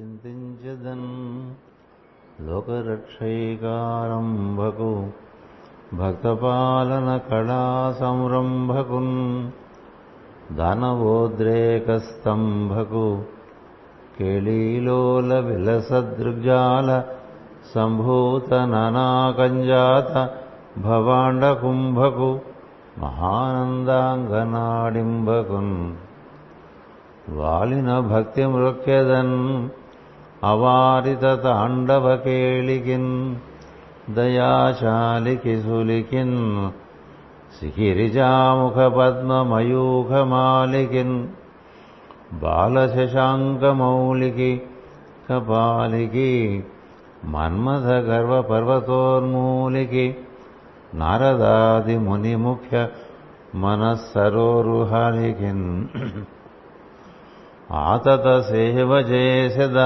చింతించదన్ లోకరక్షైకారంభకు భక్తపాలన కళా సంరంభకున్ దానవోద్రేకస్తంభకు కేళీలోల విలసదృగ్జాల సంభూత నానాకంజాత భవాండ కుంభకు మహానందాంగనాడింబకున్ వాలిన భక్తి మృక్యదన్ అవారిత తాండవ కేళికిన్ సులికిన్ శిఖిరిజాముఖ పద్మమయూఖమాలికిన్ బాలశశాంకమౌలికి కపాలికి మన్మథ గర్వ పర్వతోన్మూలికి నారదాది ముని ముఖ్య మనస్సరోరుహాలికిన్ ఆతత సేవ చేసద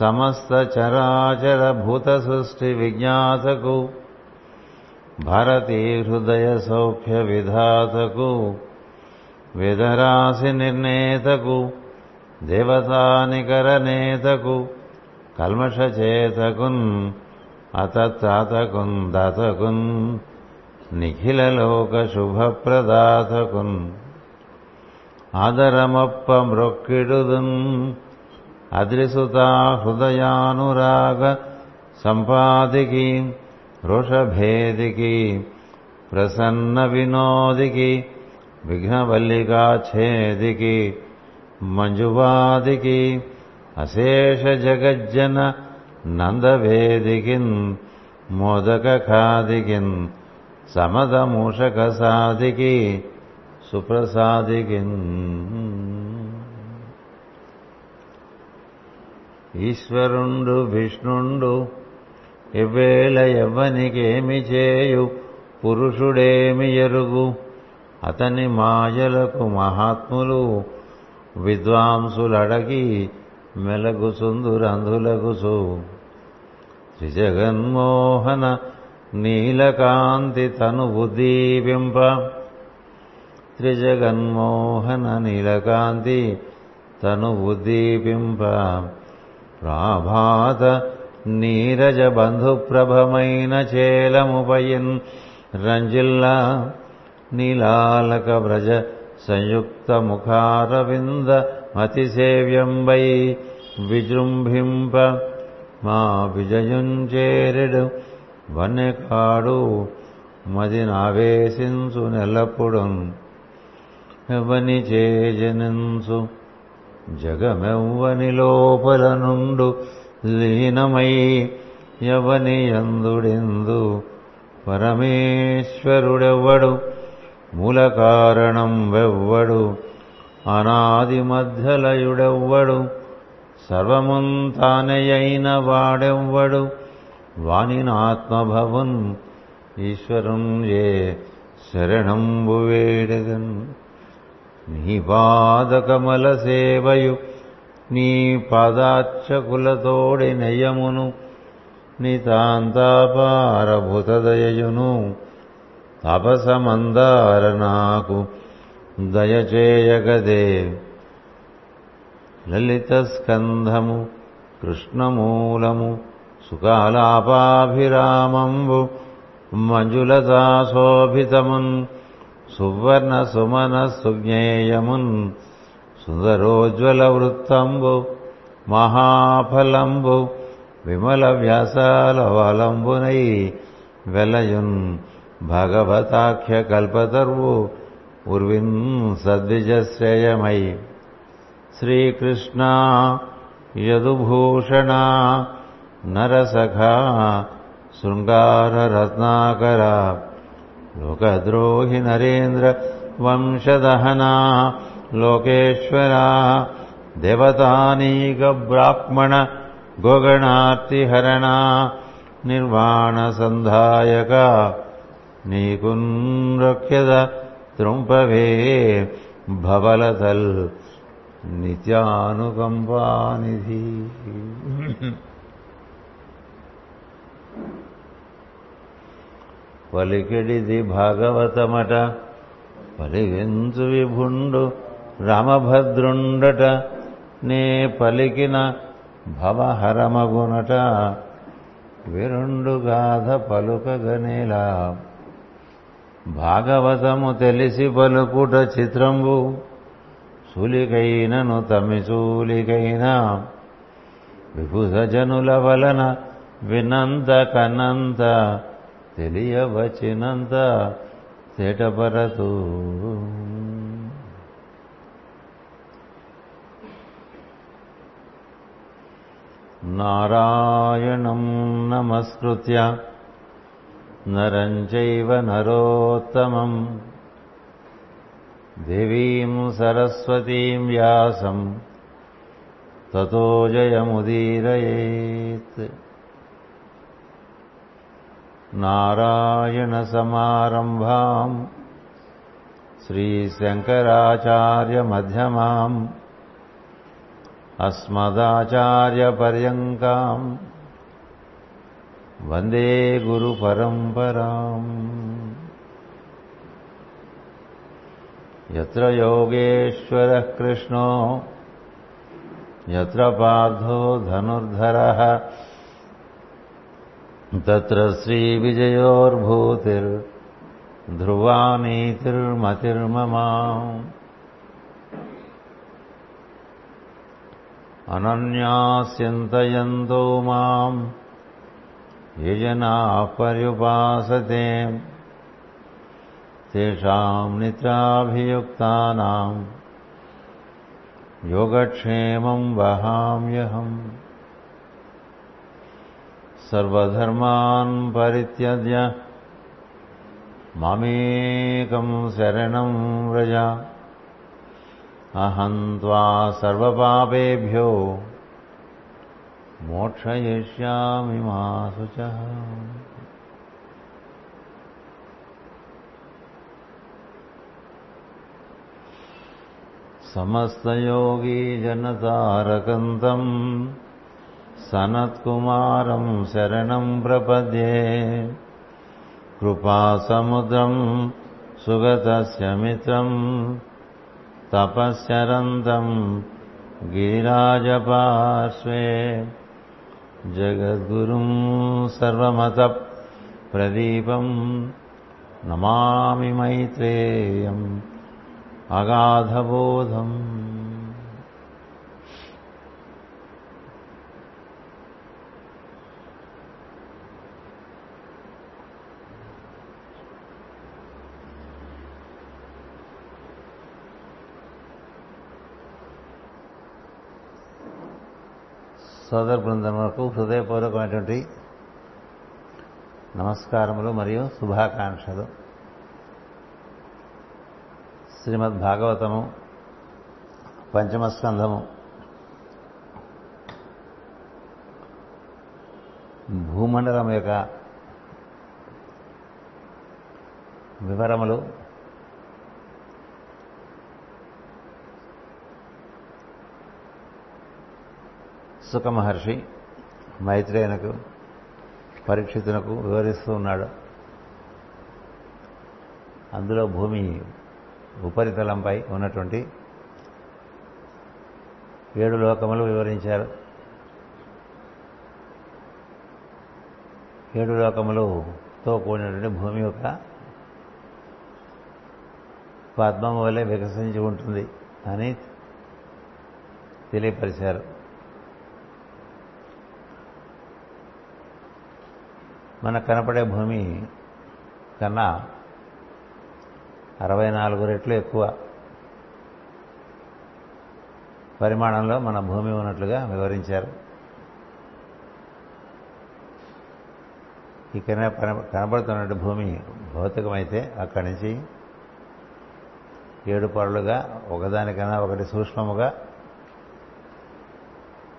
సమస్త చరాచర భూత సృష్టి విజ్ఞాతకు భరతీ హృదయ సౌఖ్య విధాతకు వేదరాశి నిర్ణేతకు దేవతానికర నేతకు కల్మషచేతకున్ అతత్తాతకున్ దాతకున్ నిఖిల శుభప్రదాతకున్ ఆదరమప్ప మృక్కిడుదున్ అద్రిసుతా హృదయానురాగ సంపాదికి రోషభేదికి ప్రసన్న వినోదికి విఘ్నవల్లికాఛేదికి మంజువాదికి అశేష జగజ్జన నందవేదికిన్ మోదక ఖాదికిన్ సమదమూషక సాదికి సుప్రసాదికిన్. ఈశ్వరుండు విష్ణుండు ఎవ్వేళ ఎవ్వనికేమి చేయు పురుషుడేమి ఎరుగు? అతని మాయలకు మహాత్ములు విద్వాంసులడగి మెలగుసుందురంధులగుసు త్రిజగన్మోహన నీలకాంతి తను ఉద్దీపింప. త్రిజగన్మోహన నీలకాంతి తను ఉద్దీపింప. ప్రాభాత నీరజ బంధుప్రభమైన చేలముపయన్ రంజిల్లా నీలాలక వ్రజ సంయుక్త ముఖారవింద మతిసేవ్యంబై విజృంభింప మా విజయుంచేరెడు వన్నెకాడు మది నావేశించు నెల్లప్పుడు ఎవని చేజనించు జగమెవ్వని లోపల నుండు లీనమై ఎవని ఎందుడెందు పరమేశ్వరుడెవ్వడు? మూల కారణం వెవ్వడు అనాది మధ్యలయుడెవ్వడు? సర్వముంతానయైన వాడెవ్వడు? వానినాత్మభవన్ ఈశ్వరం ఏ శరణంబు వేడగన్ నీ పాదకమల సేవయు నీ పాదార్చకులతోడి నయమును నితాంతాపారభూతదయయును అపసమందార నాకు దయచేయగదే. లలిత స్కంధము కృష్ణమూలము సుకాలాపాభిరామంబు మంజులతాశోభితమున్ సువర్ణ సుమన సుజ్ఞేయమున్ సుందరోజ్వల వృత్తంబు మహాఫలంబు విమల వ్యాసాల వలంబునై వెలయున్ భగవతాఖ్య కల్పతర్వు ఉర్విన్ సద్విజశ్రేయమై. శ్రీకృష్ణ యదుభూషణ నరసఖా శృంగారరత్నాకర. లోకద్రోహి నరేంద్ర వంశదహనా లోకేశ్వరా దేవతానీక బ్రాహ్మణ గోగణార్తిహరణ నిర్వాణ సంధాయక నీకున్రక్ష్యద త్రుంపవే భవలతల్ నిత్యానుకంపానిధి పలికెడిది భాగవతమట పలివించు విభుండు రామభద్రుండట నే పలికిన భవహరమగునట విరుండు గాథ పలుకగనేలా. భాగవతము తెలిసి పలుకుట చిత్రంబు సులికైనను తమిచూలికైన విభుధ జనుల వలన వినంత కన్నంత తెలియవచ్చినంత తేటపరతూ నారాయణం నమస్కృత్య నరం చైవ నరోత్తమం. దేవీం సరస్వతీం వ్యాసం. తతో జయముదీరయేత్. नारायणसमारम्भाम् श्रीशङ्कराचार्यमध्यमाम् अस्मदाचार्यपर्यङ्काम् वन्दे गुरुपरम्पराम्। यत्र योगेश्वरः कृष्णो यत्र पार्थो धनुर्धरः తత్ర శ్రీవిజయోర్భూతిర్ ధ్రువా నీతిర్మతిర్మమా అనన్యాస్యంతయంతో మాం ఏ జనా పర్యుపాసతే తేషాం నిత్రాభియుక్తానాం. యోగక్షేమం వహామ్యహం సర్వధర్మాన్ పరిత్యజ్య. మామేకం శరణం వ్రజ. అహం త్వా సర్వపాపేభ్యో. మోక్షయిష్యామి మా శుచ. సమస్తయోగీ జనతారకంతం సనత్కుమారం శరణం ప్రపదే కృపాసముద్రం సుగతస్య మిత్రం. తపశ్చరంతం గిరిరాజపార్శ్వే జగద్గురుం సర్వమత ప్రదీపం నమామి మైత్రేయం. అగాధబోధం సోదర బృందములకు హృదయపూర్వకమైనటువంటి నమస్కారములు మరియు శుభాకాంక్షలు. శ్రీమద్ భాగవతము పంచమస్కంధము భూమండలం యొక్క వివరములు సుఖ మహర్షి మైత్రేయునకు పరీక్షితునకు వివరిస్తూ ఉన్నాడు. అందులో భూమి ఉపరితలంపై ఉన్నటువంటి ఏడు లోకములు వివరించారు. ఏడు లోకములతో కూడినటువంటి భూమి యొక్క పద్మం వల్లే వికసించి ఉంటుంది అని తెలియపరిచారు. మనకు కనపడే భూమి కన్నా అరవై నాలుగు రెట్లు ఎక్కువ పరిమాణంలో మన భూమి ఉన్నట్లుగా వివరించారు. ఇక్కడ కనబడుతున్నట్టు భూమి భౌతికమైతే అక్కడి నుంచి ఏడు పొరలుగా ఒకదానికన్నా ఒకటి సూక్ష్మముగా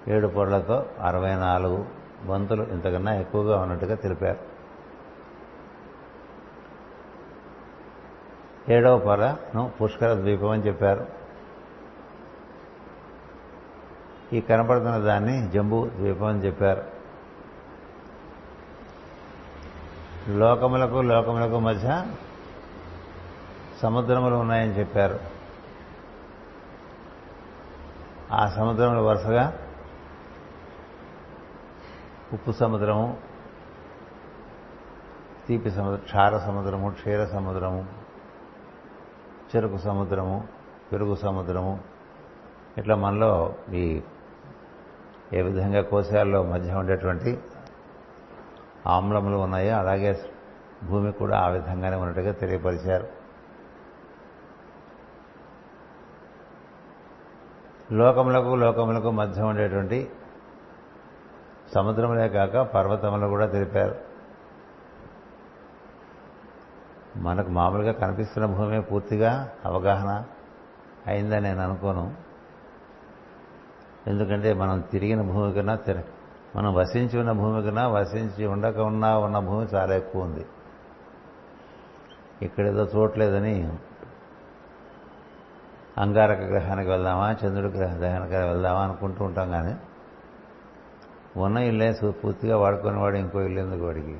ఏడు పొరలతో అరవై నాలుగు వంతులు ఇంతకన్నా ఎక్కువగా ఉన్నట్టుగా తెలిపారు. ఏడవ పొరను పుష్కర ద్వీపం అని చెప్పారు. ఈ కనపడుతున్న దాన్ని జంబూ ద్వీపం అని చెప్పారు. లోకములకు లోకములకు మధ్య సముద్రములు ఉన్నాయని చెప్పారు. ఆ సముద్రములు వరుసగా ఉప్పు సముద్రము తీపి సముద్రం క్షార సముద్రము క్షీర సముద్రము చెరుకు సముద్రము పెరుగు సముద్రము. ఇట్లా మనలో ఈ ఏ విధంగా కోశాల్లో మధ్య ఉండేటువంటి ఆమ్లములు ఉన్నాయో అలాగే భూమి కూడా ఆ విధంగానే ఉన్నట్టుగా తెలియపరిచారు. లోకములకు లోకములకు మధ్య ఉండేటువంటి సముద్రములే కాక పర్వతములు కూడా తెలిపారు. మనకు మామూలుగా కనిపిస్తున్న భూమి పూర్తిగా అవగాహన అయిందని నేను అనుకోను. ఎందుకంటే మనం తిరిగిన భూమి కన్నా మనం వసించి ఉన్న భూమి కన్నా వసించి ఉండక ఉన్నా ఉన్న భూమి చాలా ఎక్కువ ఉంది. ఇక్కడేదో చూడలేదని అంగారక గ్రహానికి వెళ్దామా చంద్రుడి గ్రహానికి వెళ్దామా అనుకుంటూ ఉంటాం కానీ ఉన్న ఇల్లే పూర్తిగా వాడుకొని వాడు ఇంకో ఇల్లు ఎందుకు వాడికి?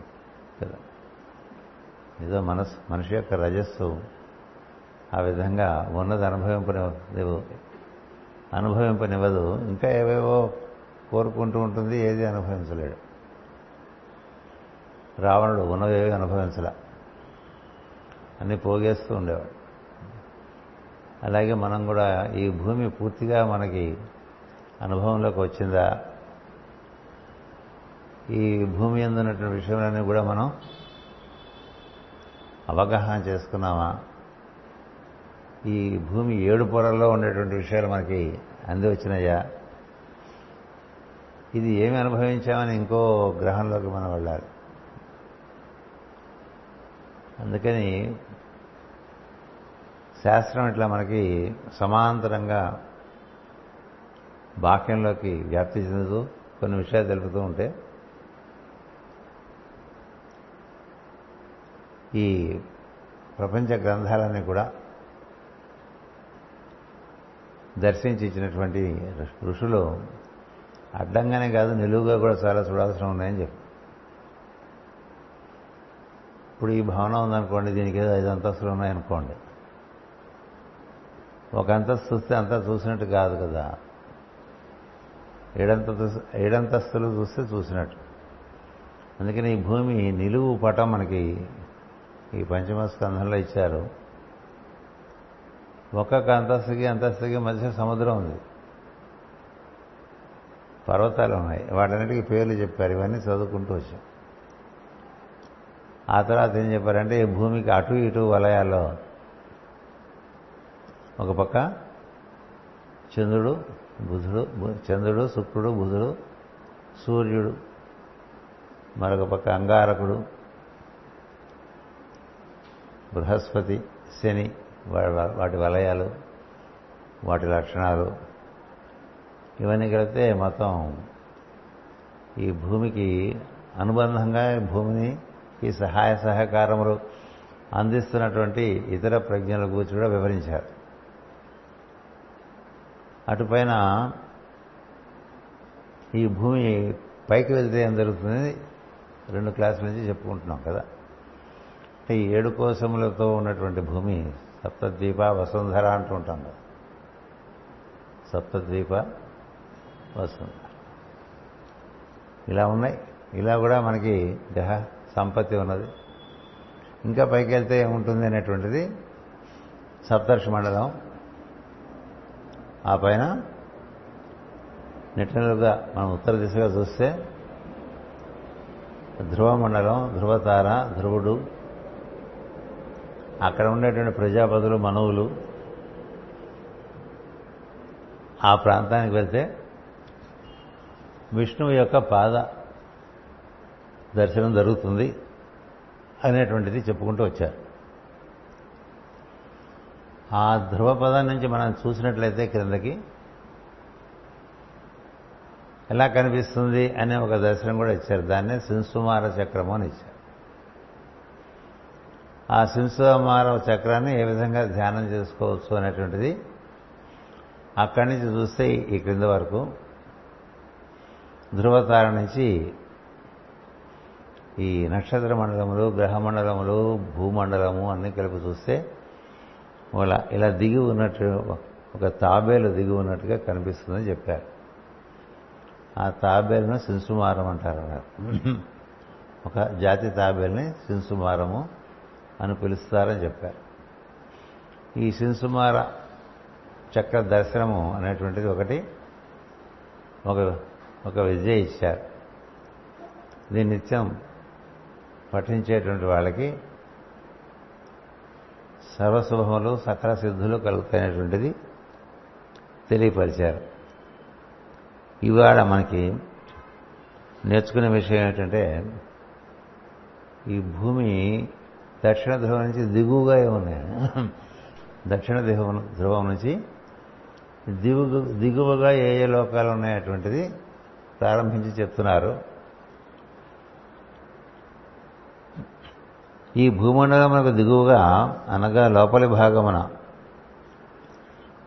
కదా. ఏదో మనసు మనిషి యొక్క రజస్సు ఆ విధంగా ఉన్నది అనుభవింపనివ్వదు. అనుభవింపనివ్వదు. ఇంకా ఏవేవో కోరుకుంటూ ఉంటుంది ఏది అనుభవించలేడు. రావణుడు ఉన్నవేవి అనుభవించలే. అన్నీ పోగేస్తూ ఉండేవాడు. అలాగే మనం కూడా ఈ భూమి పూర్తిగా మనకి అనుభవంలోకి వచ్చిందా? ఈ భూమి ఎందున్నటువంటి విషయాలన్నీ కూడా మనం అవగాహన చేసుకున్నామా? ఈ భూమి ఏడు పొరల్లో ఉండేటువంటి విషయాలు మనకి అంది వచ్చినాయా? ఇది ఏమి అనుభవించామని ఇంకో గ్రహంలోకి మనం వెళ్ళాలి. అందుకని శాస్త్రం ఇట్లా మనకి సమాంతరంగా బాక్యంలోకి వ్యాప్తి చెందుతూ కొన్ని విషయాలు తెలుపుతూ ఉంటే ఈ ప్రపంచ గ్రంథాలన్నీ కూడా దర్శించి ఇచ్చినటువంటి ఋషులు అడ్డంగానే కాదు నిలువుగా కూడా చాలా చూడాల్సిన ఉన్నాయని చెప్పి. ఇప్పుడు ఈ భవనం ఉందనుకోండి దీనికి ఏదో ఐదు అంతస్తులు ఉన్నాయనుకోండి. ఒక అంతస్తు చూస్తే అంతా చూసినట్టు కాదు కదా. ఏడంతస్తు ఏడంతస్తులు చూస్తే చూసినట్టు. అందుకని ఈ భూమి నిలువు పటం మనకి ఈ పంచమ స్కంధంలో ఇచ్చారు. ఒక్కొక్క అంతస్తుకి అంతస్తుకి మధ్య సముద్రం ఉంది. పర్వతాలు ఉన్నాయి. వాటన్నిటికీ పేర్లు చెప్పారు. ఇవన్నీ చదువుకుంటూ వచ్చాం. ఆ తర్వాత ఏం చెప్పారంటే ఈ భూమికి అటు ఇటు వలయాల్లో ఒక పక్క చంద్రుడు బుధుడు చంద్రుడు శుక్రుడు బుధుడు సూర్యుడు మరొక పక్క అంగారకుడు బృహస్పతి శని వాటి వలయాలు వాటి లక్షణాలు. ఇవన్నీ కలిపితే మొత్తం ఈ భూమికి అనుబంధంగా భూమిని ఈ సహాయ సహకారములు అందిస్తున్నటువంటి ఇతర ప్రజ్ఞల గురించి కూడా వివరించారు. అటుపైన ఈ భూమి పైకి వెళ్తే ఏం జరుగుతుంది? రెండు క్లాసుల నుంచి చెప్పుకుంటున్నాం కదా. ఈ ఏడు కోశములతో ఉన్నటువంటి భూమి సప్తద్వీప వసుంధర అంటూ ఉంటాం కదా. సప్తద్వీప వసుంధర. ఇలా ఉన్నాయి. ఇలా కూడా మనకి గ్రహ సంపత్తి ఉన్నది. ఇంకా పైకి వెళ్తే ఏముంటుంది అనేటువంటిది సప్తర్షి మండలం ఆ పైన నిటనలుగా మనం ఉత్తర దిశగా చూస్తే ధ్రువ మండలం ధ్రువతార ధ్రువుడు అక్కడ ఉండేటువంటి ప్రజాపతులు మనవులు ఆ ప్రాంతానికి వెళ్తే విష్ణువు యొక్క పాద దర్శనం జరుగుతుంది అనేటువంటిది చెప్పుకుంటూ వచ్చారు. ఆ ధ్రువపదం నుంచి మనం చూసినట్లయితే క్రిందకి ఎలా కనిపిస్తుంది అనే ఒక దర్శనం కూడా ఇచ్చారు. దాన్నే సింసుమార చక్రము అని ఇచ్చారు. ఆ శింసుమార చక్రాన్ని ఏ విధంగా ధ్యానం చేసుకోవచ్చు అనేటువంటిది అక్కడి నుంచి చూస్తే ఈ క్రింద వరకు ధ్రువతార నుంచి ఈ నక్షత్ర మండలములు గ్రహ మండలములు భూమండలము అన్నీ కలిపి చూస్తే ఇలా ఇలా దిగి ఉన్నట్టు ఒక తాబేలు దిగి ఉన్నట్టుగా కనిపిస్తుందని చెప్పారు. ఆ తాబేలును శింసుమారం అంటారు ఒక జాతి తాబేల్ని శింసుమారము అని పిలుస్తారని చెప్పారు. ఈ శింసుమార చక్ర దర్శనము అనేటువంటిది ఒకటి ఒక ఒక విద్య ఇచ్చారు. దీని నిత్యం పఠించేటువంటి వాళ్ళకి సర్వశుభములు సకల సిద్ధులు కలుగుతాయనేటువంటిది తెలియపరిచారు. ఇవాళ మనకి నేర్చుకునే విషయం ఏంటంటే ఈ భూమి దక్షిణ ధ్రువం నుంచి దిగువగా ఉన్నాయి దక్షిణ ధ్రువం ధ్రువం నుంచి దిగు దిగువగా ఏ ఏ లోకాలు ఉన్నాయటువంటిది ప్రారంభించి చెప్తున్నారు. ఈ భూమండలమునకు దిగువగా అనగా లోపలి భాగమున.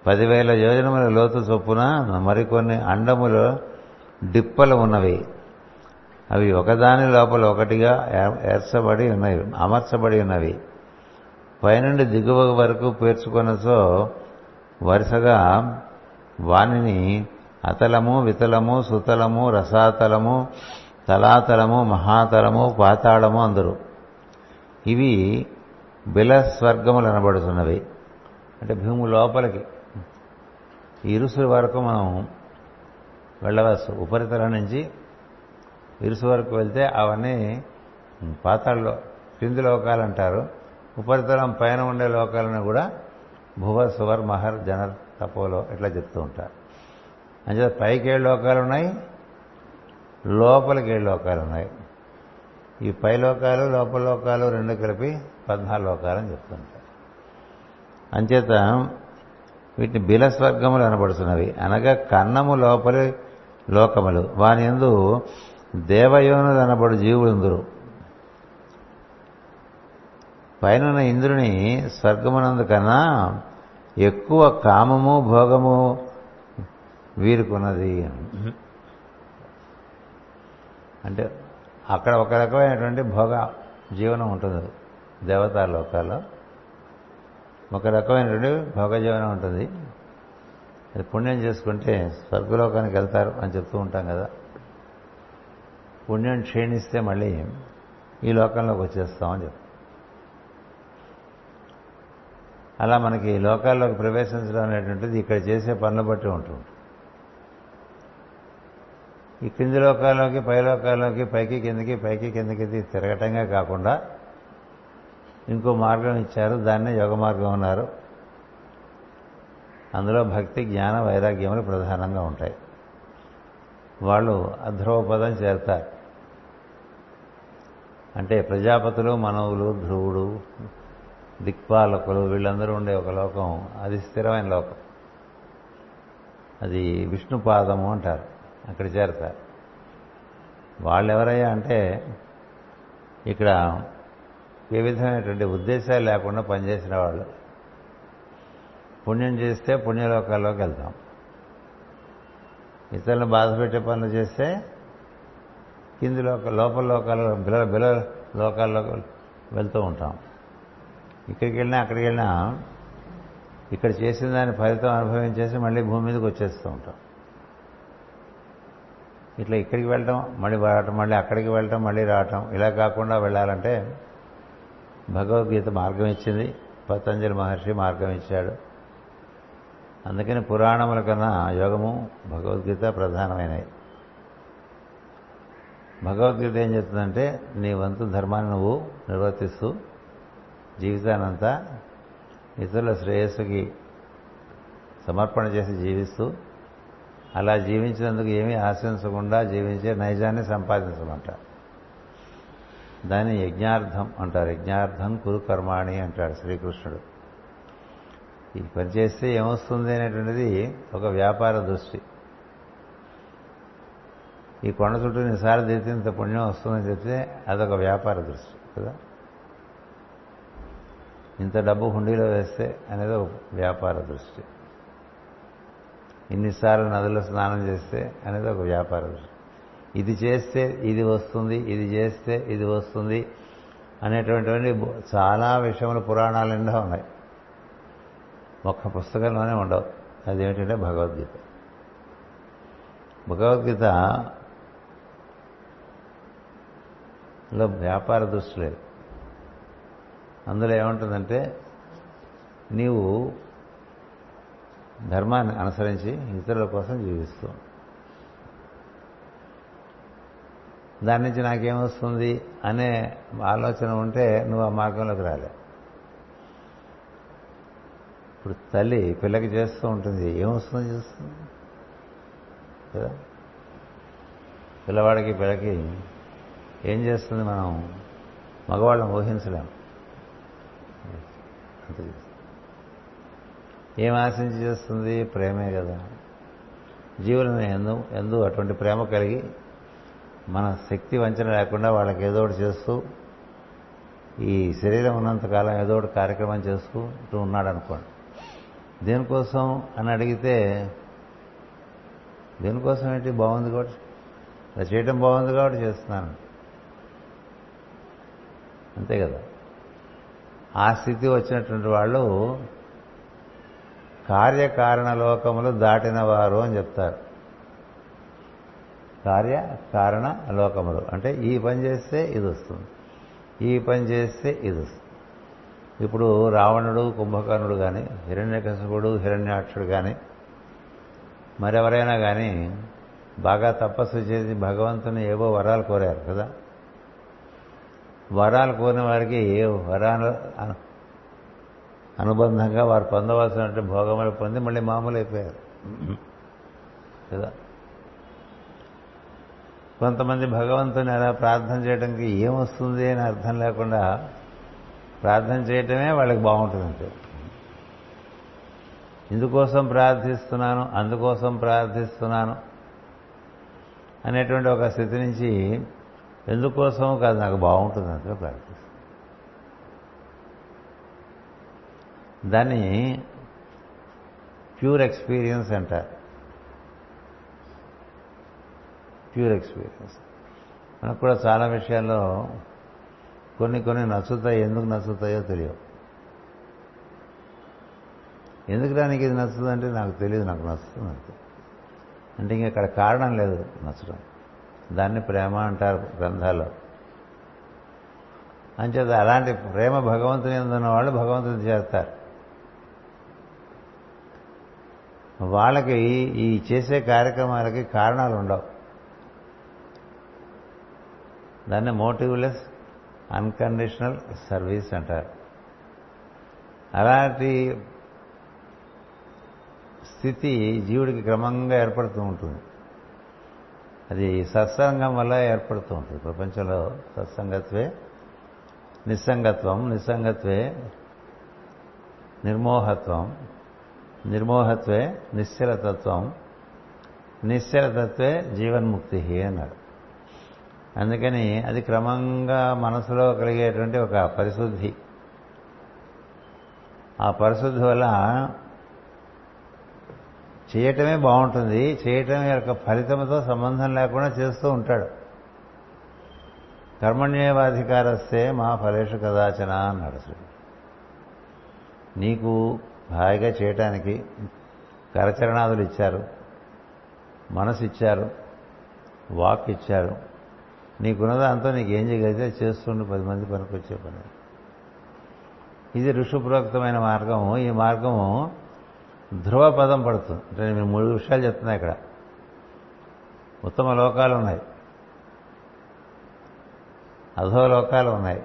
పదివేల యోజనముల లోతు చొప్పున మరికొన్ని అండములు డిప్పలు ఉన్నవి. అవి ఒకదాని లోపల ఒకటిగా ఏర్చబడి ఉన్నవి అమర్చబడి ఉన్నవి. పైనుండి దిగువ వరకు పేర్చుకొనసో వరుసగా వానిని అతలము వితలము సుతలము రసాతలము తలాతలము మహాతలము పాతాళము అందరు. ఇవి బిలస్వర్గములు అనబడుతున్నవి అంటే భూమి లోపలికి. ఇరుసు వరకు మనం వెళ్ళవచ్చు. ఉపరితలం నుంచి ఇరుసు వరకు వెళ్తే అవన్నీ పాతాళలో క్రింది లోకాలు అంటారు. ఉపరితలం పైన ఉండే లోకాలను కూడా భువ సువర్ మహర్ జనర్ తపోలో ఇట్లా చెప్తూ ఉంటారు. అంచేత పైకి ఏడు లోకాలు ఉన్నాయి లోపలికి ఏడు లోకాలు ఉన్నాయి. ఈ పై లోకాలు లోపల లోకాలు రెండు కలిపి పద్నాలుగు లోకాలు అని చెప్తుంటారు అంచేత వీటిని బిలస్వర్గములు అనబడుతున్నవి. అనగా కన్నము లోపలి లోకములు. వాని ఎందు దేవయోనులు అనబడు జీవులందరూ పైన ఇంద్రుని స్వర్గమునందు కన్నా ఎక్కువ కామము భోగము వీరుకున్నది అంటే అక్కడ ఒక రకమైనటువంటి భోగ జీవనం ఉంటుంది దేవతా లోకాల్లో ఒక రకమైనటువంటి భోగ జీవనం ఉంటుంది. అది పుణ్యం చేసుకుంటే స్వర్గలోకానికి వెళ్తారు అని చెప్తూ ఉంటాం కదా. పుణ్యం క్షీణిస్తే మళ్ళీ ఈ లోకంలోకి వచ్చేస్తామని చెప్తాం అలా మనకి లోకాల్లోకి ప్రవేశించడం అనేటువంటిది ఇక్కడ చేసే పనులు బట్టి ఉంటుంది. ఈ క్రింది లోకాల్లోకి పై లోకాల్లోకి పైకి కిందకి పైకి కిందకి తిరగటంగా కాకుండా ఇంకో మార్గం ఇచ్చారు దాన్నే యోగ మార్గం అన్నారు. అందులో భక్తి జ్ఞాన వైరాగ్యములు ప్రధానంగా ఉంటాయి. వాళ్ళు అధ్రువపదం చేరుతారు. అంటే ప్రజాపతులు మనవులు ధ్రువుడు దిక్పాలకులు వీళ్ళందరూ ఉండే ఒక లోకం. అది స్థిరమైన లోకం. అది విష్ణుపాదము అంటారు. అక్కడ చేరతారు. వాళ్ళు ఎవరయ్యా అంటే ఇక్కడ ఏ విధమైనటువంటి ఉద్దేశాలు లేకుండా పనిచేసిన వాళ్ళు. పుణ్యం చేస్తే పుణ్యలోకాల్లోకి వెళ్తాం. ఇతరులను బాధ పెట్టే పనులు చేస్తే కింది లోక లోపల లోకాల్లో బిల బిల లోకాల్లో వెళ్తూ ఉంటాం. ఇక్కడికి వెళ్ళినా అక్కడికి వెళ్ళినా ఇక్కడ చేసిన దాని ఫలితం అనుభవించేసి మళ్ళీ భూమి మీదకి వచ్చేస్తూ ఉంటాం. ఇట్లా ఇక్కడికి వెళ్ళటం మళ్ళీ రావటం మళ్ళీ అక్కడికి వెళ్ళటం మళ్ళీ రావటం ఇలా కాకుండా వెళ్ళాలంటే భగవద్గీత మార్గం ఇచ్చింది. పతంజలి మహర్షి మార్గం ఇచ్చాడు. అందుకని పురాణముల కన్నా యోగము భగవద్గీత ప్రధానమైనవి భగవద్గీత ఏం చెప్తుందంటే నీ వంతు ధర్మాన్ని నువ్వు నిర్వర్తిస్తూ జీవితానంతా ఇతరుల శ్రేయస్సుకి సమర్పణ చేసి జీవిస్తూ అలా జీవించినందుకు ఏమీ ఆశించకుండా జీవించే నైజాన్ని సంపాదించమంట. దాన్ని యజ్ఞార్థం అంటారు. యజ్ఞార్థం కురు కర్మాణి అంటాడు శ్రీకృష్ణుడు. ఈ పని చేస్తే ఏమొస్తుంది అనేటువంటిది ఒక వ్యాపార దృష్టి. ఈ కొండ చుట్టూ నిసారి తీస్తే ఇంత పుణ్యం వస్తుందని చెప్తే అదొక వ్యాపార దృష్టి కదా? ఇంత డబ్బు హుండీలో వేస్తే అనేది ఒక వ్యాపార దృష్టి. ఇన్నిసార్లు నదిలో స్నానం చేస్తే అనేది ఒక వ్యాపార దృష్టి. ఇది చేస్తే ఇది వస్తుంది ఇది చేస్తే ఇది వస్తుంది అనేటువంటివన్నీ చాలా విషయములు పురాణాలు నిండా ఉన్నాయి. ఒక్క పుస్తకంలోనే ఉండవు. అదేమిటంటే భగవద్గీత అందులో వ్యాపార దృష్టి లేదు. అందులో ఏముంటుందంటే నీవు ధర్మాన్ని అనుసరించి ఇతరుల కోసం జీవిస్తూ దాని నుంచి నాకేమొస్తుంది అనే ఆలోచన ఉంటే నువ్వు ఆ మార్గంలోకి రాలే. ఇప్పుడు తల్లి పిల్లకి చేస్తూ ఉంటుంది ఏమొస్తుంది చేస్తుంది కదా? పిల్లవాడికి పిల్లకి ఏం చేస్తుంది మనం? మగవాళ్ళని ఊహించలేం అంతే ఏం ఆశించి చేస్తుంది? ప్రేమే కదా. జీవులను ఎందు ఎందు అటువంటి ప్రేమ కలిగి మన శక్తి వంచన లేకుండా వాళ్ళకి ఏదో ఒకటి చేస్తూ ఈ శరీరం ఉన్నంతకాలం ఏదో ఒకటి కార్యక్రమం చేసుకుంటూ ఉన్నాడు అనుకోండి దేనికోసం అని అడిగితే దేనికోసం ఏంటి? బాగుంది కాబట్టి. చేయటం బాగుంది కాబట్టి చేస్తున్నాను. అంతే కదా. ఆ స్థితి వచ్చినటువంటి వాళ్ళు కార్యకారణ లోకములు దాటిన వారు అని చెప్తారు. కార్య కారణ లోకములు. అంటే ఈ పని చేస్తే ఇది వస్తుంది. ఈ పని చేస్తే ఇది వస్తుంది. ఇప్పుడు రావణుడు కుంభకర్ణుడు కానీ హిరణ్యకశపుడు హిరణ్యాక్షుడు కానీ మరెవరైనా కానీ బాగా తపస్సు చేసి భగవంతుని ఏవో వరాలు కోరారు కదా. వరాలు కోరిన వారికి ఏ వరాలు అనుబంధంగా వారు పొందవలసినటువంటి భోగములు పొంది మళ్ళీ మామూలు అయిపోయారు కదా? కొంతమంది భగవంతుని అలా ప్రార్థన చేయడానికి ఏమొస్తుంది అని అర్థం లేకుండా ప్రార్థన చేయటమే వాళ్ళకి బాగుంటుందంటే. ఇందుకోసం ప్రార్థిస్తున్నాను అందుకోసం ప్రార్థిస్తున్నాను అనేటువంటి ఒక స్థితి నుంచి ఎందుకోసం? కాదు నాకు బాగుంటుంది అంతే ప్రాక్టీస్. దాన్ని ప్యూర్ ఎక్స్పీరియన్స్ అంటారు. Pure experience. మనకు కూడా చాలా విషయాల్లో కొన్ని కొన్ని నచ్చుతాయి ఎందుకు నచ్చుతాయో తెలియవు. ఎందుకు దానికి ఇది నచ్చుతుందంటే నాకు తెలియదు నాకు నచ్చుతుంది అంతే. అంటే ఇంకా ఇక్కడ కారణం లేదు నచ్చడం. దాన్ని ప్రేమ అంటారు గ్రంథాల్లో. అంచేత అలాంటి ప్రేమ భగవంతుని ఉన్న వాళ్ళు భగవంతుని చేస్తారు. వాళ్ళకి ఈ చేసే కార్యక్రమాలకి కారణాలు ఉండవు. దాన్ని మోటివ్లెస్ అన్కండిషనల్ సర్వీస్ అంటారు. అలాంటి స్థితి జీవుడికి క్రమంగా ఏర్పడుతూ ఉంటుంది. అది సత్సంగం వల్ల ఏర్పడుతూ ఉంటుంది. ప్రపంచంలో సత్సంగత్వే నిస్సంగత్వం నిస్సంగత్వే నిర్మోహత్వం నిర్మోహత్వే నిశ్చలతత్వం నిశ్చలతత్వే జీవన్ముక్తి అన్నారు అందుకని అది క్రమంగా మనసులో కలిగేటువంటి ఒక పరిశుద్ధి. ఆ పరిశుద్ధి వల్ల చేయటమే బాగుంటుంది. చేయటం యొక్క ఫలితంతో సంబంధం లేకుండా చేస్తూ ఉంటాడు. కర్మణ్యేవాధికారస్తే మా ఫలేషు కదాచన అన్నాడు అసలు నీకు హాయిగా చేయటానికి కరచరణాదులు ఇచ్చారు. మనసు ఇచ్చారు వాక్ ఇచ్చారు నీకున్నదాంతో నీకు ఏం చేయగలిగితే చేస్తుండు. పది మంది పనికి వచ్చే పని. ఇది ఋషుప్రోక్తమైన మార్గము. ఈ మార్గము ధ్రువపదం పడుతుంది. అంటే నేను మూడు విషయాలు చెప్తున్నా ఇక్కడ. ఉత్తమ లోకాలు ఉన్నాయి. అధో లోకాలు ఉన్నాయి.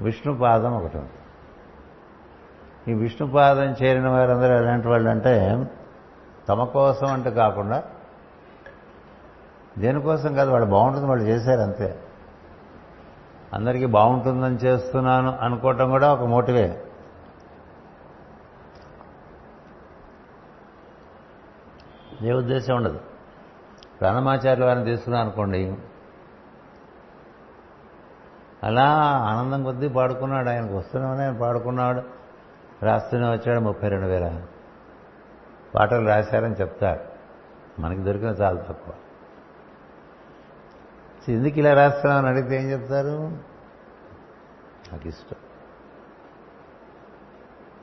విష్ణుపాదం ఒకటి ఉంది. ఈ విష్ణుపాదం చేరిన వారందరూ ఎలాంటి వాళ్ళు అంటే తమ కోసం అంటే కాకుండా దేనికోసం కాదు వాళ్ళు బాగుంటుంది వాళ్ళు చేశారు అంతే. అందరికీ బాగుంటుందని చేస్తున్నాను అనుకోవటం కూడా ఒక మోటివే. ఏ ఉద్దేశం ఉండదు. ప్రాణమాచార్యుల వారిని తీసుకున్నాం అనుకోండి. అలా ఆనందం కొద్దీ పాడుకున్నాడు. ఆయనకు వస్తున్నామని ఆయన పాడుకున్నాడు. రాస్తూనే వచ్చాడు ముప్పై రెండు వేల. పాటలు రాశారని చెప్తారు. మనకి దొరికిన చాలా తక్కువ. ఎందుకు ఇలా రాస్తున్నామని అడిగితే ఏం చెప్తారు? నాకు ఇష్టం.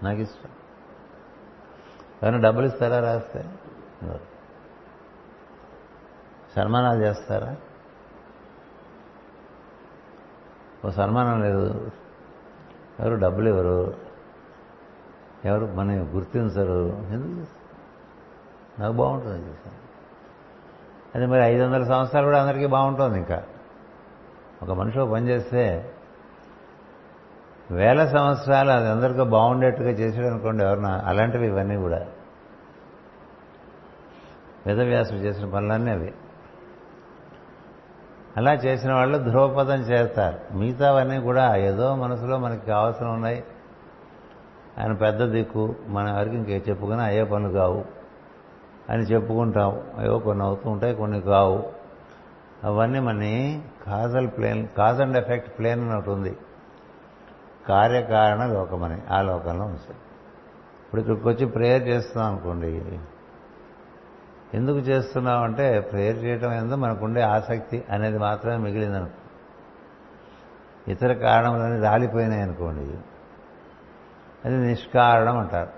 నాకు ఇష్టం. కానీ డబ్బులు ఇస్తారా రాస్తే? సన్మానాలు చేస్తారా? ఓ సన్మానం లేదు. ఎవరు డబ్బులు ఎవరు ఎవరు మన గుర్తించరు. ఎందుకు నాకు బాగుంటుంది చూసాను. అది మరి ఐదు వందల సంవత్సరాలు కూడా అందరికీ బాగుంటుంది ఇంకా. ఒక మనిషి ఒక పని చేస్తే వేల సంవత్సరాలు అది అందరికీ బాగుండేట్టుగా చేసాడు అనుకోండి ఎవరన్నా. అలాంటివి ఇవన్నీ కూడా. వేదవ్యాసుడు చేసిన పనులన్నీ అవి. అలా చేసిన వాళ్ళు ధ్రువపదం చేస్తారు. మిగతావన్నీ కూడా ఏదో మనసులో మనకి కావాల్సిన ఉన్నాయి. ఆయన పెద్ద దిక్కు. మన వరకు ఇంకే చెప్పుకుని అయ్యే పనులు కావు అని చెప్పుకుంటాం. అయ్యో కొన్ని అవుతూ ఉంటాయి కొన్ని కావు. అవన్నీ మన causal plane cause and effect plane అని ఒకటి ఉంది. కార్యకారణ లోకమని. ఆ లోకంలో ఉంది ఇప్పుడు ఇక్కడికి వచ్చి ప్రేయర్ చేస్తున్నాం అనుకోండి. ఎందుకు చేస్తున్నాం అంటే ప్రేయర్ చేయటం ఎందు మనకుండే ఆసక్తి అనేది మాత్రమే మిగిలిందనుకో ఇతర కారణములన్నీ రాలిపోయినాయి అనుకోండి. అది నిష్కారణం అంటారు.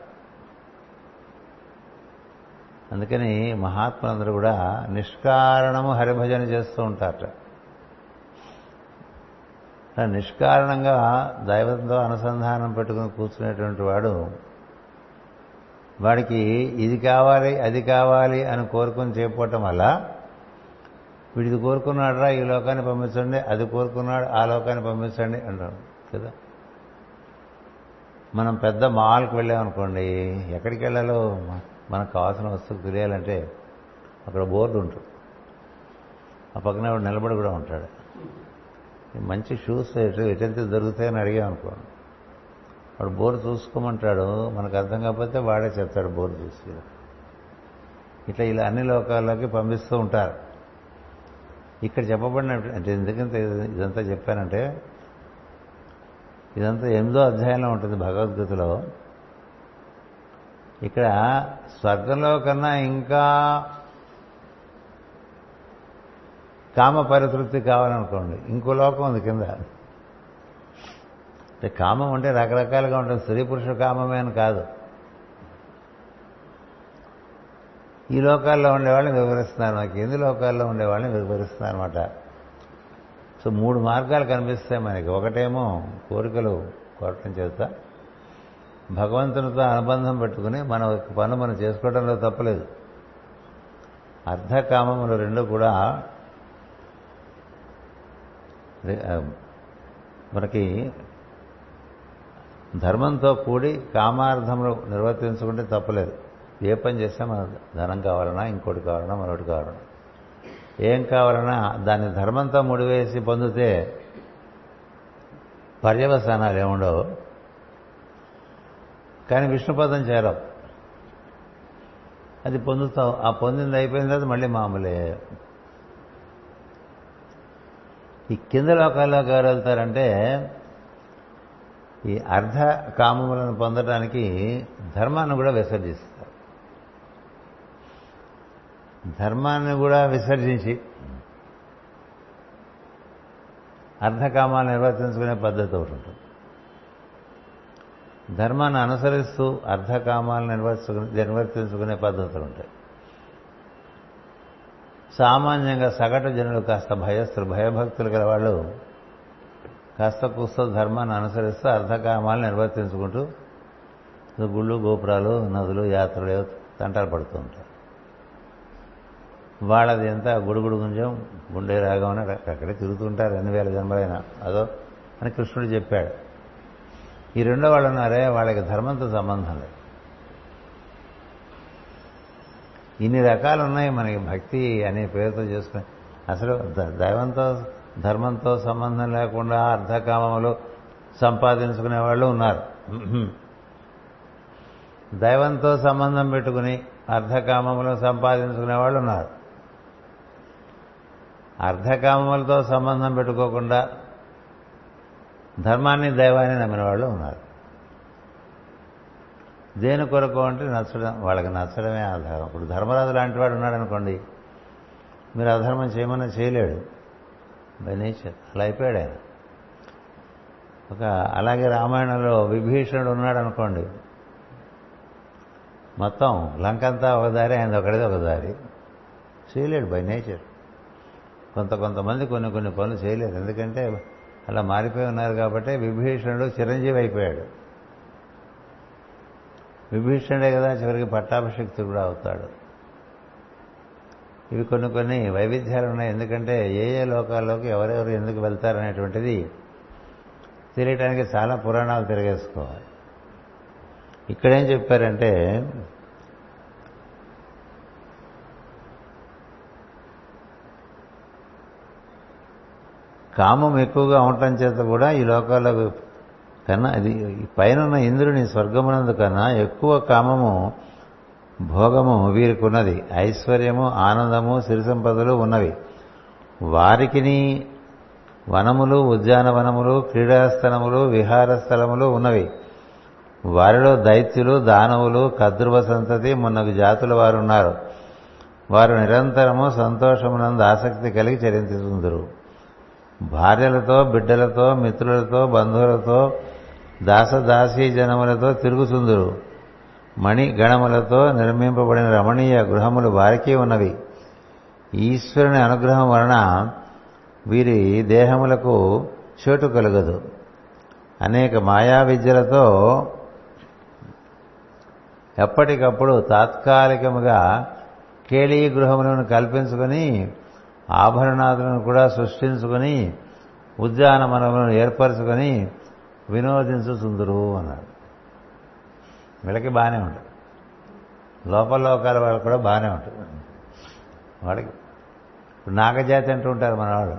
అందుకని మహాత్ములందరూ కూడా నిష్కారణము హరిభజన చేస్తూ ఉంటారట. నిష్కారణంగా దైవంతో అనుసంధానం పెట్టుకుని కూర్చునేటువంటి వాడు వాడికి ఇది కావాలి అది కావాలి అని కోరుకుని చేయకపోవటం వల్ల వీడిది కోరుకున్నాడురా ఈ లోకాన్ని పంపించండి అది కోరుకున్నాడు ఆ లోకాన్ని పంపించండి అంటాడు కదా? మనం పెద్ద మాల్కి వెళ్ళామనుకోండి ఎక్కడికి వెళ్ళాలో మనకు కావాల్సిన వస్తువు తెలియాలంటే అక్కడ బోర్డు ఉంటుంది. ఆ పక్కన నిలబడి కూడా ఉంటాడు. మంచి షూస్ ఎటు ఎటైతే దొరుకుతాయని అడిగామనుకోండి. వాడు బోరు చూసుకోమంటాడు మనకు అర్థం కాకపోతే వాడే చెప్తాడు బోరు చూసి. ఇట్లా ఇలా అన్ని లోకాల్లోకి పంపిస్తూ ఉంటారు. ఇక్కడ చెప్పబడిన అంటే ఎందుకంటే ఇదంతా చెప్పానంటే ఇదంతా ఎనిమిదో అధ్యాయంలో ఉంటుంది భగవద్గీతలో. ఇక్కడ స్వర్గంలో కన్నా ఇంకా కామ పరితృప్తి కావాలనుకోండి. ఇంకో లోకం ఉంది కింద. కామం అంటే రకరకాలుగా ఉంటుంది. స్త్రీ పురుష కామమే అని కాదు. ఈ లోకాల్లో ఉండేవాళ్ళని వివరిస్తున్నారు. మనకి ఎన్ని లోకాల్లో ఉండేవాళ్ళని వివరిస్తున్నారు అనమాట సో మూడు మార్గాలు కనిపిస్తాయి మనకి. ఒకటేమో కోరికలు కోరటం చేత. భగవంతునితో అనుబంధం పెట్టుకుని మన పనులు మనం చేసుకోవడంలో తప్పలేదు. అర్ధకామములు రెండు కూడా మనకి ధర్మంతో కూడి కామార్థములు నిర్వర్తించుకుంటే తప్పలేదు. ఏ పని చేస్తే మన ధనం కావాలన్నా ఇంకోటి కావాలన్నా మరొకటి కావాలన్నా. ఏం కావాలన్నా దాన్ని ధర్మంతో ముడివేసి పొందితే పర్యవసానాలు ఏముండవు. కానీ విష్ణుపదం చేరవు అది పొందుతావు ఆ పొందింది అయిపోయిన తర్వాత మళ్ళీ మామూలే. ఈ కింద లోకాల్లోకి ఎవరు వెళ్తారంటే ఈ అర్ధ కామములను పొందడానికి ధర్మాన్ని కూడా విసర్జిస్తారు. ధర్మాన్ని కూడా విసర్జించి అర్ధకామాలు నిర్వర్తించుకునే పద్ధతి ఒకటి ఉంటుంది. ధర్మాన్ని అనుసరిస్తూ అర్ధకామాలు నిర్వర్తించు నిర్వర్తించుకునే పద్ధతులు ఉంటాయి. సామాన్యంగా సగటు జనులు కాస్త భయస్థులు భయభక్తులు గల వాళ్ళు కాస్త కూస్త ధర్మాన్ని అనుసరిస్తూ అర్ధకామాలు నిర్వర్తించుకుంటూ గుళ్ళు గోపురాలు నదులు యాత్రలు తంటాలు పడుతూ ఉంటారు. వాళ్ళది ఎంత గుడుగుడు గుంజం గుండె రాగం అని అక్కడే తిరుగుతుంటారు ఎన్ని వేల జన్మలైనా. అదో అని కృష్ణుడు చెప్పాడు. ఈ రెండో వాళ్ళు ఉన్నారే వాళ్ళకి ధర్మంతో సంబంధం లేదు. ఇన్ని రకాలు ఉన్నాయి మనకి భక్తి అనే పేరుతో చేసుకుని అసలు దైవంతో ధర్మంతో సంబంధం లేకుండా అర్ధకామములు సంపాదించుకునే వాళ్ళు ఉన్నారు. దైవంతో సంబంధం పెట్టుకుని అర్ధకామములు సంపాదించుకునే వాళ్ళు ఉన్నారు. అర్ధకామములతో సంబంధం పెట్టుకోకుండా ధర్మాన్ని దైవాన్ని నమ్మిన వాళ్ళు ఉన్నారు. దేని కొరకు అంటే నచ్చడం వాళ్ళకి నచ్చడమే ఆధారం. ఇప్పుడు ధర్మరాజు లాంటి వాడు ఉన్నాడు అనుకోండి మీరు అధర్మం చేయమని చేయలేడు. బై నేచర్ అలా అయిపోయాడు ఆయన. ఒక అలాగే రామాయణంలో విభీషణుడు ఉన్నాడు అనుకోండి మొత్తం లంకంతా ఒక దారి ఆయన ఒకటిది ఒక దారి. చేయలేడు బై నేచర్. కొంత కొంతమంది కొన్ని కొన్ని పనులు చేయలేరు. ఎందుకంటే అలా మారిపోయి ఉన్నారు కాబట్టి విభీషణుడు చిరంజీవి అయిపోయాడు. విభీషణుడే కదా చివరికి పట్టాభిషక్తి కూడా అవుతాడు. ఇవి కొన్ని కొన్ని వైవిధ్యాలు ఉన్నాయి. ఎందుకంటే ఏ ఏ లోకాల్లోకి ఎవరెవరు ఎందుకు వెళ్తారనేటువంటిది తెలియటానికి చాలా పురాణాలు తిరగేసుకోవాలి. ఇక్కడేం చెప్పారంటే కామం ఎక్కువగా ఉండటం చేత కూడా ఈ లోకాల్లో కన్నా అది పైన ఉన్న ఇంద్రుని స్వర్గమునందు కన్నా ఎక్కువ కామము భోగము వీరికున్నది ఐశ్వర్యము ఆనందము సిరి సంపదలు ఉన్నవి. వారికిని వనములు ఉద్యానవనములు క్రీడాస్థలములు విహారస్థలములు ఉన్నవి. వారిలో దైత్యులు దానవులు కద్రువ సంతతి మున్నగు జాతుల వారు ఉన్నారు వారు నిరంతరము సంతోషమునందు ఆసక్తి కలిగి చరించుతుందరు భార్యలతో బిడ్డలతో మిత్రులతో బంధువులతో దాసదాసీ జనములతో తిరుగుతుందరు మణి గణములతో నిర్మింపబడిన రమణీయ గృహములు వారికి ఉన్నవి. ఈశ్వరుని అనుగ్రహం వలన వీరి దేహములకు చోటు కలగదు. అనేక మాయా విద్యలతో ఎప్పటికప్పుడు తాత్కాలికముగా కేళీ గృహములను కల్పించుకొని ఆభరణాదులను కూడా సృష్టించుకొని ఉద్యానవనములను ఏర్పరచుకొని వినోదించుతుందరు అన్నాడు. వీళ్ళకి బాగానే ఉంటుంది. లోపల లోకాల వాళ్ళకి కూడా బాగానే ఉంటుంది. వాళ్ళకి ఇప్పుడు నాగజాతి అంటూ ఉంటారు మన వాళ్ళు.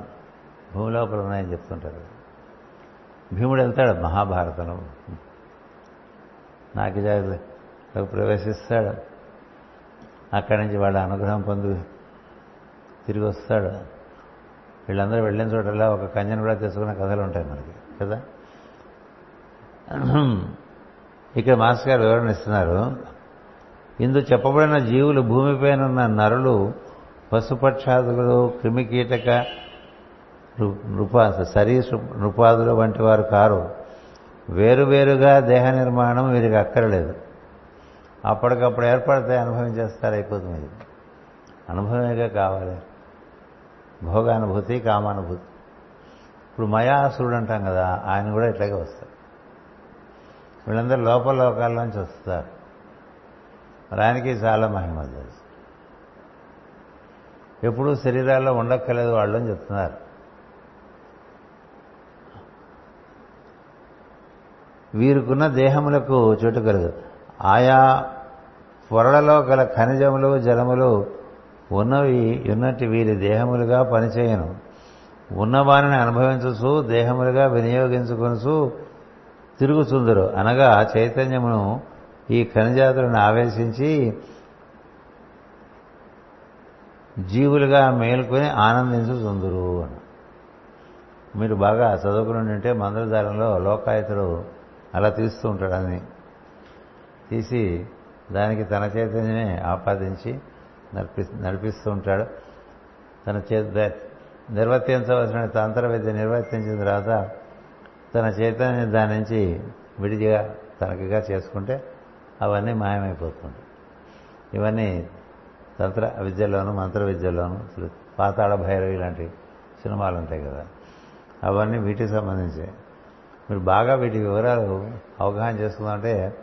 భూమి లోపల ఉన్నాయని చెప్తుంటారు. భీముడు వెళ్తాడు మహాభారతంలో. నాగజాతిలో ప్రవేశిస్తాడు. అక్కడి నుంచి వాళ్ళ అనుగ్రహం పొంది తిరిగి వస్తాడు. వీళ్ళందరూ వెళ్ళిన చోటలా ఒక కంజను కూడా తెచ్చుకున్న కథలు ఉంటాయి మనకి కదా? ఇక్కడ మాస్టర్ గారు వివరణ ఇస్తున్నారు. ఇందు చెప్పబడిన జీవులు భూమిపైన ఉన్న నరులు పశుపక్షాదులు క్రిమికీటక నృపా సరీ నృపాదులు వంటి వారు కారు. వేరువేరుగా దేహ నిర్మాణం వీరికి అక్కర్లేదు. అప్పటికప్పుడు ఏర్పడితే అనుభవించేస్తారు అయిపోతుంది ఇది అనుభవమేగా కావాలి. భోగానుభూతి కామానుభూతి. ఇప్పుడు మయాసురుడు అంటాం కదా ఆయన కూడా ఇట్లాగే వస్తారు వీళ్ళందరూ లోపల లోకాల్లోంచి వస్తారు. మరి ఆయనకి చాలా మహిమ తెలుసు ఎప్పుడూ శరీరాల్లో ఉండక్కర్లేదు వాళ్ళు అని చెప్తున్నారు. వీరికున్న దేహములకు చోటు కలదు. ఆయా పొరలలో గల ఖనిజములు జలములు ఉన్నవి ఉన్నట్టు వీరి దేహములుగా పనిచేయను. ఉన్నవారిని అనుభవించసు దేహములుగా వినియోగించుకొనుచు తిరుగుతుందరు. అనగా చైతన్యమును ఈ ఖనిజాతులను ఆవేశించి జీవులుగా మేల్కొని ఆనందించుతుందరు అని మీరు బాగా చదువుకుని ఉంటే మంత్రధారంలో లోకాయుతుడు అలా తీస్తూ ఉంటాడని తీసి దానికి తన చైతన్యమే ఆపాదించి నడిపి నడిపిస్తూ ఉంటాడు. తన చేత నిర్వర్తించవలసిన తంత్ర విద్య నిర్వర్తించిన తర్వాత తన చైతన్యం దాని నుంచి విడిగా తనకిగా చేసుకుంటే అవన్నీ మాయమైపోతుంటాయి ఇవన్నీ తంత్ర విద్యలోను మంత్ర విద్యలోను పాతాళ భైరవి లాంటి సినిమాలు ఉంటాయి కదా. అవన్నీ వీటికి సంబంధించి. మీరు బాగా వీటి వివరాలు అవగాహన చేసుకుందంటే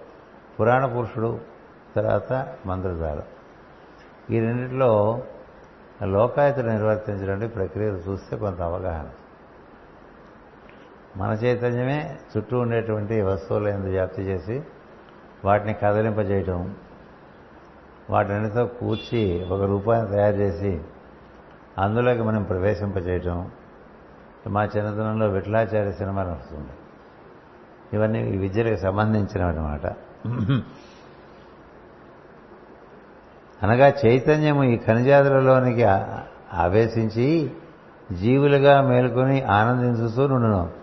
పురాణ పురుషుడు తర్వాత మంత్రదారు ఈ రెండింటిలో లోకాయతను నిర్వర్తించడానికి ప్రక్రియలు చూస్తే కొంత అవగాహన. మన చైతన్యమే చుట్టూ ఉండేటువంటి వస్తువులు ఎందు వ్యాప్తి చేసి వాటిని కదలింపజేయటం వాటినితో కూర్చి ఒక రూపాన్ని తయారు చేసి అందులోకి మనం ప్రవేశింపజేయటం. మా చిన్నతనంలో విఠలాచార్య సినిమా నడుస్తుంది ఇవన్నీ ఈ విద్యలకు సంబంధించినవన్నమాట. అనగా చైతన్యము ఈ ఖనిజాదులలోనికి ఆవేశించి జీవులుగా మేల్కొని ఆనందించుతూ నుండును.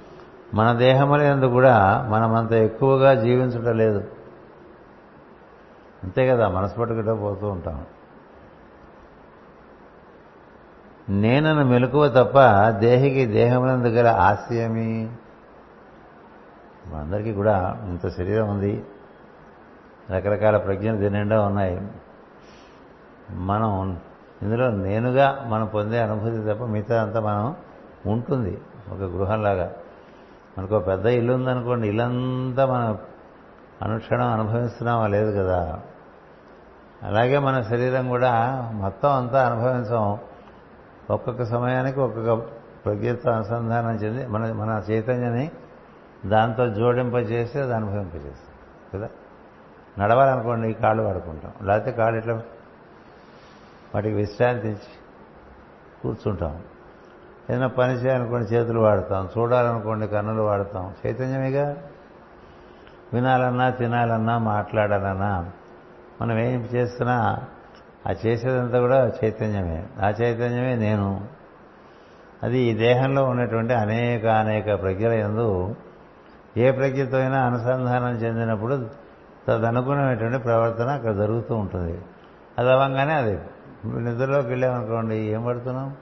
మన దేహములందు కూడా మనమంత ఎక్కువగా జీవించటం లేదు. అంతే కదా మనసు పట్టుకుంటూ పోతూ ఉంటాం. నేనను మెలకువ తప్ప దేహికి దేహమునందు గల ఆశయమి? మనందరికీ కూడా ఇంత శరీరం ఉంది. రకరకాల ప్రజ్ఞలు దీని నిండా ఉన్నాయి. మనం ఇందులో నేనుగా మనం పొందే అనుభూతి తప్ప మిగతా అంతా మనం ఉంటుంది. ఒక గృహంలాగా. మనకు ఒక పెద్ద ఇల్లు ఉందనుకోండి ఇల్లంతా మనం అనుక్షణం అనుభవిస్తున్నామా? లేదు కదా. అలాగే మన శరీరం కూడా మొత్తం అంతా అనుభవించం. ఒక్కొక్క సమయానికి ఒక్కొక్క ప్రజ్ఞతో అనుసంధానం చెంది మన మన చైతన్యని దాంతో జోడింపజేసి అది అనుభవింపజేస్తాం. కదా? నడవాలనుకోండి ఈ కాళ్ళు పడుకుంటాం లేకపోతే కాళ్ళు ఇట్లా వాటికి విశ్రాంతి ఇచ్చి కూర్చుంటాం. ఏదైనా పని చేయాలనుకోండి చేతులు వాడతాం చూడాలనుకోండి కన్నులు వాడతాం. చైతన్యమేగా? వినాలన్నా తినాలన్నా మాట్లాడాలన్నా మనం ఏం చేస్తున్నా ఆ చేసేదంతా కూడా చైతన్యమే. ఆ చైతన్యమే నేను. అది ఈ దేహంలో ఉన్నటువంటి అనేక అనేక ప్రజ్ఞల ఎందు ఏ ప్రజ్ఞతో అయినా అనుసంధానం చెందినప్పుడు తదనుగుణమైనటువంటి ప్రవర్తన అక్కడ జరుగుతూ ఉంటుంది. అది అవ్వగానే అది నిద్రలోకి వెళ్ళామనుకోండి ఏం పడుతున్నాం?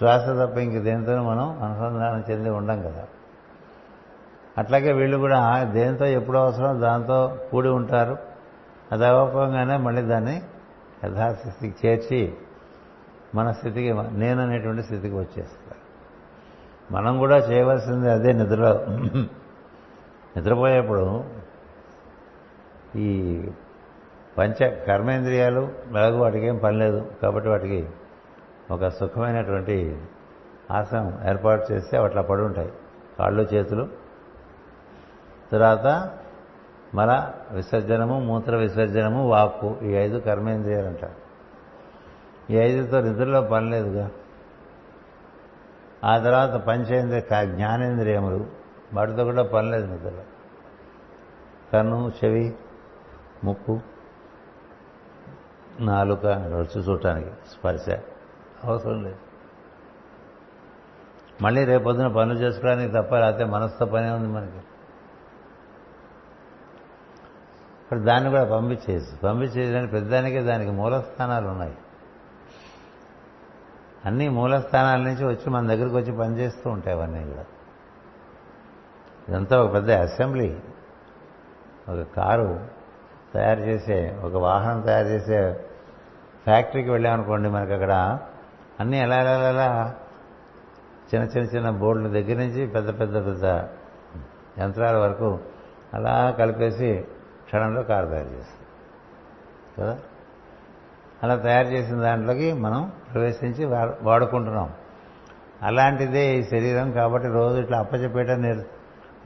శ్వాస తప్ప ఇంక దేనితో మనం అనుసంధానం చెంది ఉండం కదా. అట్లాగే వీళ్ళు కూడా దేంతో ఎప్పుడు అవసరం దాంతో కూడి ఉంటారు. అది అవ్వకంగానే మళ్ళీ దాన్ని యథాస్థితికి చేర్చి మన స్థితికి నేను అనేటువంటి స్థితికి వచ్చేస్తారు. మనం కూడా చేయవలసింది అదే నిద్రలో నిద్రపోయేప్పుడు ఈ పంచ కర్మేంద్రియాలు అలాగే వాటికి ఏం పని లేదు కాబట్టి వాటికి ఒక సుఖమైనటువంటి ఆసనం ఏర్పాటు చేస్తే అట్లా పడి ఉంటాయి కాళ్ళు చేతులు. తర్వాత మల విసర్జనము మూత్ర విసర్జనము వాక్కు ఈ ఐదు కర్మేంద్రియాలంట. అంటారు ఈ ఐదుతో నిద్రలో పని లేదుగా. ఆ తర్వాత పంచేంద్రియ జ్ఞానేంద్రియములు. వాటితో కూడా పని లేదు నిద్రలో. కన్ను చెవి ముక్కు నాలుక రుచి చూడటానికి స్పర్శ. అవసరం లేదు. మళ్ళీ రేపొద్దున పనులు చేసుకోవడానికి తప్ప లేకపోతే మనసుతో పనే ఉంది మనకి. ఇప్పుడు దాన్ని కూడా పంపించేసి పంపించేయడానికి పెద్దదానికే దానికి మూలస్థానాలు ఉన్నాయి. అన్ని మూలస్థానాల నుంచి వచ్చి మన దగ్గరికి వచ్చి పనిచేస్తూ ఉంటాయి అవన్నీ కూడా. ఇదంతా ఒక పెద్ద అసెంబ్లీ. ఒక కారు తయారు చేసే ఒక వాహనం తయారు చేసే ఫ్యాక్టరీకి వెళ్ళామనుకోండి మనకి అక్కడ అన్నీ ఎలా ఎలా చిన్న చిన్న చిన్న బోర్డుల దగ్గర నుంచి పెద్ద పెద్ద పెద్ద యంత్రాల వరకు అలా కలిపేసి క్షణంలో కారు తయారు చేస్తుంది కదా? అలా తయారు చేసిన దాంట్లోకి మనం ప్రవేశించి వాడుకుంటున్నాం. అలాంటిదే ఈ శరీరం కాబట్టి రోజు ఇట్లా అప్పచెప్పేట నేర్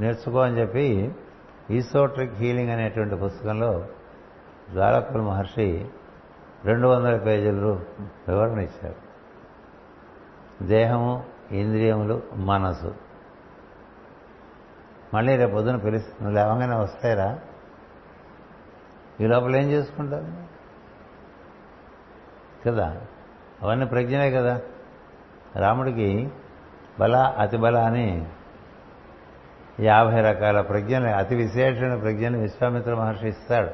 నేర్చుకో అని చెప్పి ఈసోట్రిక్ హీలింగ్ అనేటువంటి పుస్తకంలో ద్వారకుల మహర్షి రెండు వందల పేజీలు వివరణ ఇచ్చారు. దేహము ఇంద్రియములు మనసు. మళ్ళీ రేపు పొద్దున పిలిచి నువ్వు లేవగానే వస్తాయిరా. ఈ లోపల ఏం చేసుకుంటారు? కదా? అవన్నీ ప్రజ్ఞలే కదా. రాముడికి బల అతి బల అని యాభై రకాల ప్రజ్ఞలు అతి విశేషమైన ప్రజ్ఞను విశ్వామిత్ర మహర్షి ఇస్తాడు.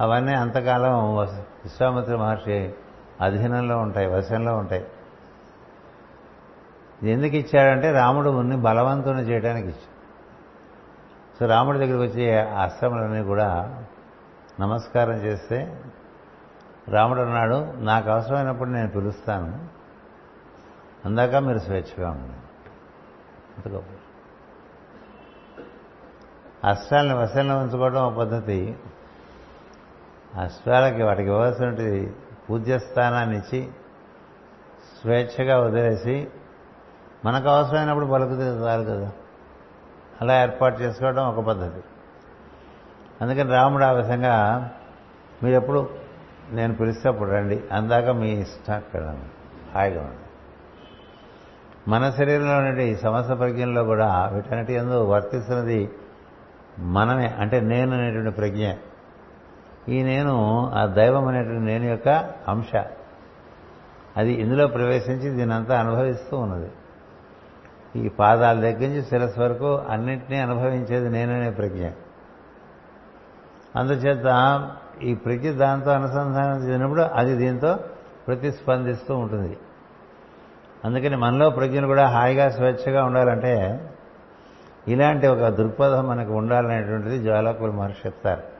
అవన్నీ అంతకాలం విశ్వామిత్ర మహర్షి అధీనంలో ఉంటాయి వశంలో ఉంటాయి. ఎందుకు ఇచ్చాడంటే రాముడు ఉన్ని బలవంతుని చేయడానికి ఇచ్చాడు. సో రాముడి దగ్గరికి వచ్చే అస్త్రములన్నీ కూడా నమస్కారం చేస్తే రాముడు అన్నాడు నాకు అవసరమైనప్పుడు నేను పిలుస్తాను. అందాక మీరు స్వేచ్ఛగా ఉండండి. అంత గొప్ప అస్త్రాలను వశంలో ఉంచుకోవడం ఒక పద్ధతి. అస్త్రాలకి వాటికి ఇవ్వాల్సినటువంటి పూజ్యస్థానాన్ని ఇచ్చి స్వేచ్ఛగా వదిలేసి మనకు అవసరమైనప్పుడు పలుకుతే చాలు కదా. అలా ఏర్పాటు చేసుకోవడం ఒక పద్ధతి. అందుకని రాముడు ఆ విధంగా మీరు ఎప్పుడు నేను పిలిస్తే అప్పుడు రండి అందాక మీ ఇష్టం అక్కడ హాయిగా ఉండండి. మన శరీరంలో ఉండే సమస్త ప్రజ్ఞలో కూడా వీటన్నిటి ఎందు వర్తిస్తున్నది మనమే అంటే నేను అనేటువంటి ప్రజ్ఞ ఈ నేను ఆ దైవం అనేటువంటి నేను యొక్క అంశ. అది ఇందులో ప్రవేశించి దీనంతా అనుభవిస్తూ ఉన్నది. ఈ పాదాల దగ్గర నుంచి శిరస్సు వరకు అన్నింటినీ అనుభవించేది నేననే ప్రజ్ఞ. అందుచేత ఈ ప్రజ్ఞ దాంతో అనుసంధానం చేసినప్పుడు అది దీంతో ప్రతిస్పందిస్తూ ఉంటుంది. అందుకని మనలో ప్రజ్ఞలు కూడా హాయిగా స్వేచ్ఛగా ఉండాలంటే ఇలాంటి ఒక దృక్పథం మనకు ఉండాలనేటువంటిది జ్వాలకులు మహర్షి చెప్తారు.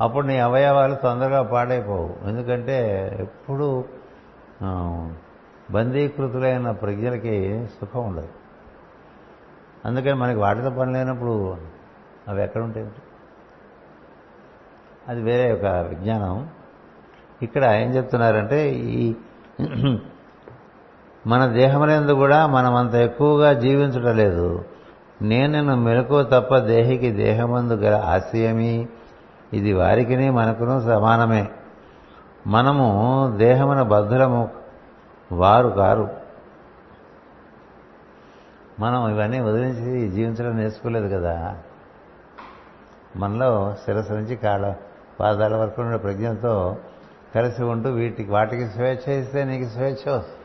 అప్పుడు నీ అవయవాలు తొందరగా పాడైపోవు. ఎందుకంటే ఎప్పుడు బందీకృతులైన ప్రజలకి సుఖం ఉండదు. అందుకని మనకి వాటితో పని లేనప్పుడు అవి ఎక్కడుంటాయి అది వేరే ఒక విజ్ఞానం. ఇక్కడ ఏం చెప్తున్నారంటే ఈ మన దేహములందు కూడా మనం అంత ఎక్కువగా జీవించడం లేదు. నేను మెలకు తప్ప దేహికి దేహమందు గల ఆశయమీ ఇది వారికినే మనకును సమానమే. మనము దేహమున బద్ధులము వారు కారు. మనం ఇవన్నీ వదిలించి జీవించడం నేర్చుకోలేదు కదా. మనలో శిరస్సు నుంచి కాళ్ళ పాదాల వరకు ఉన్న ప్రజ్ఞతో కలిసి ఉంటూ వీటికి వాటికి స్వేచ్ఛ ఇస్తే నీకు స్వేచ్ఛ. వస్తుంది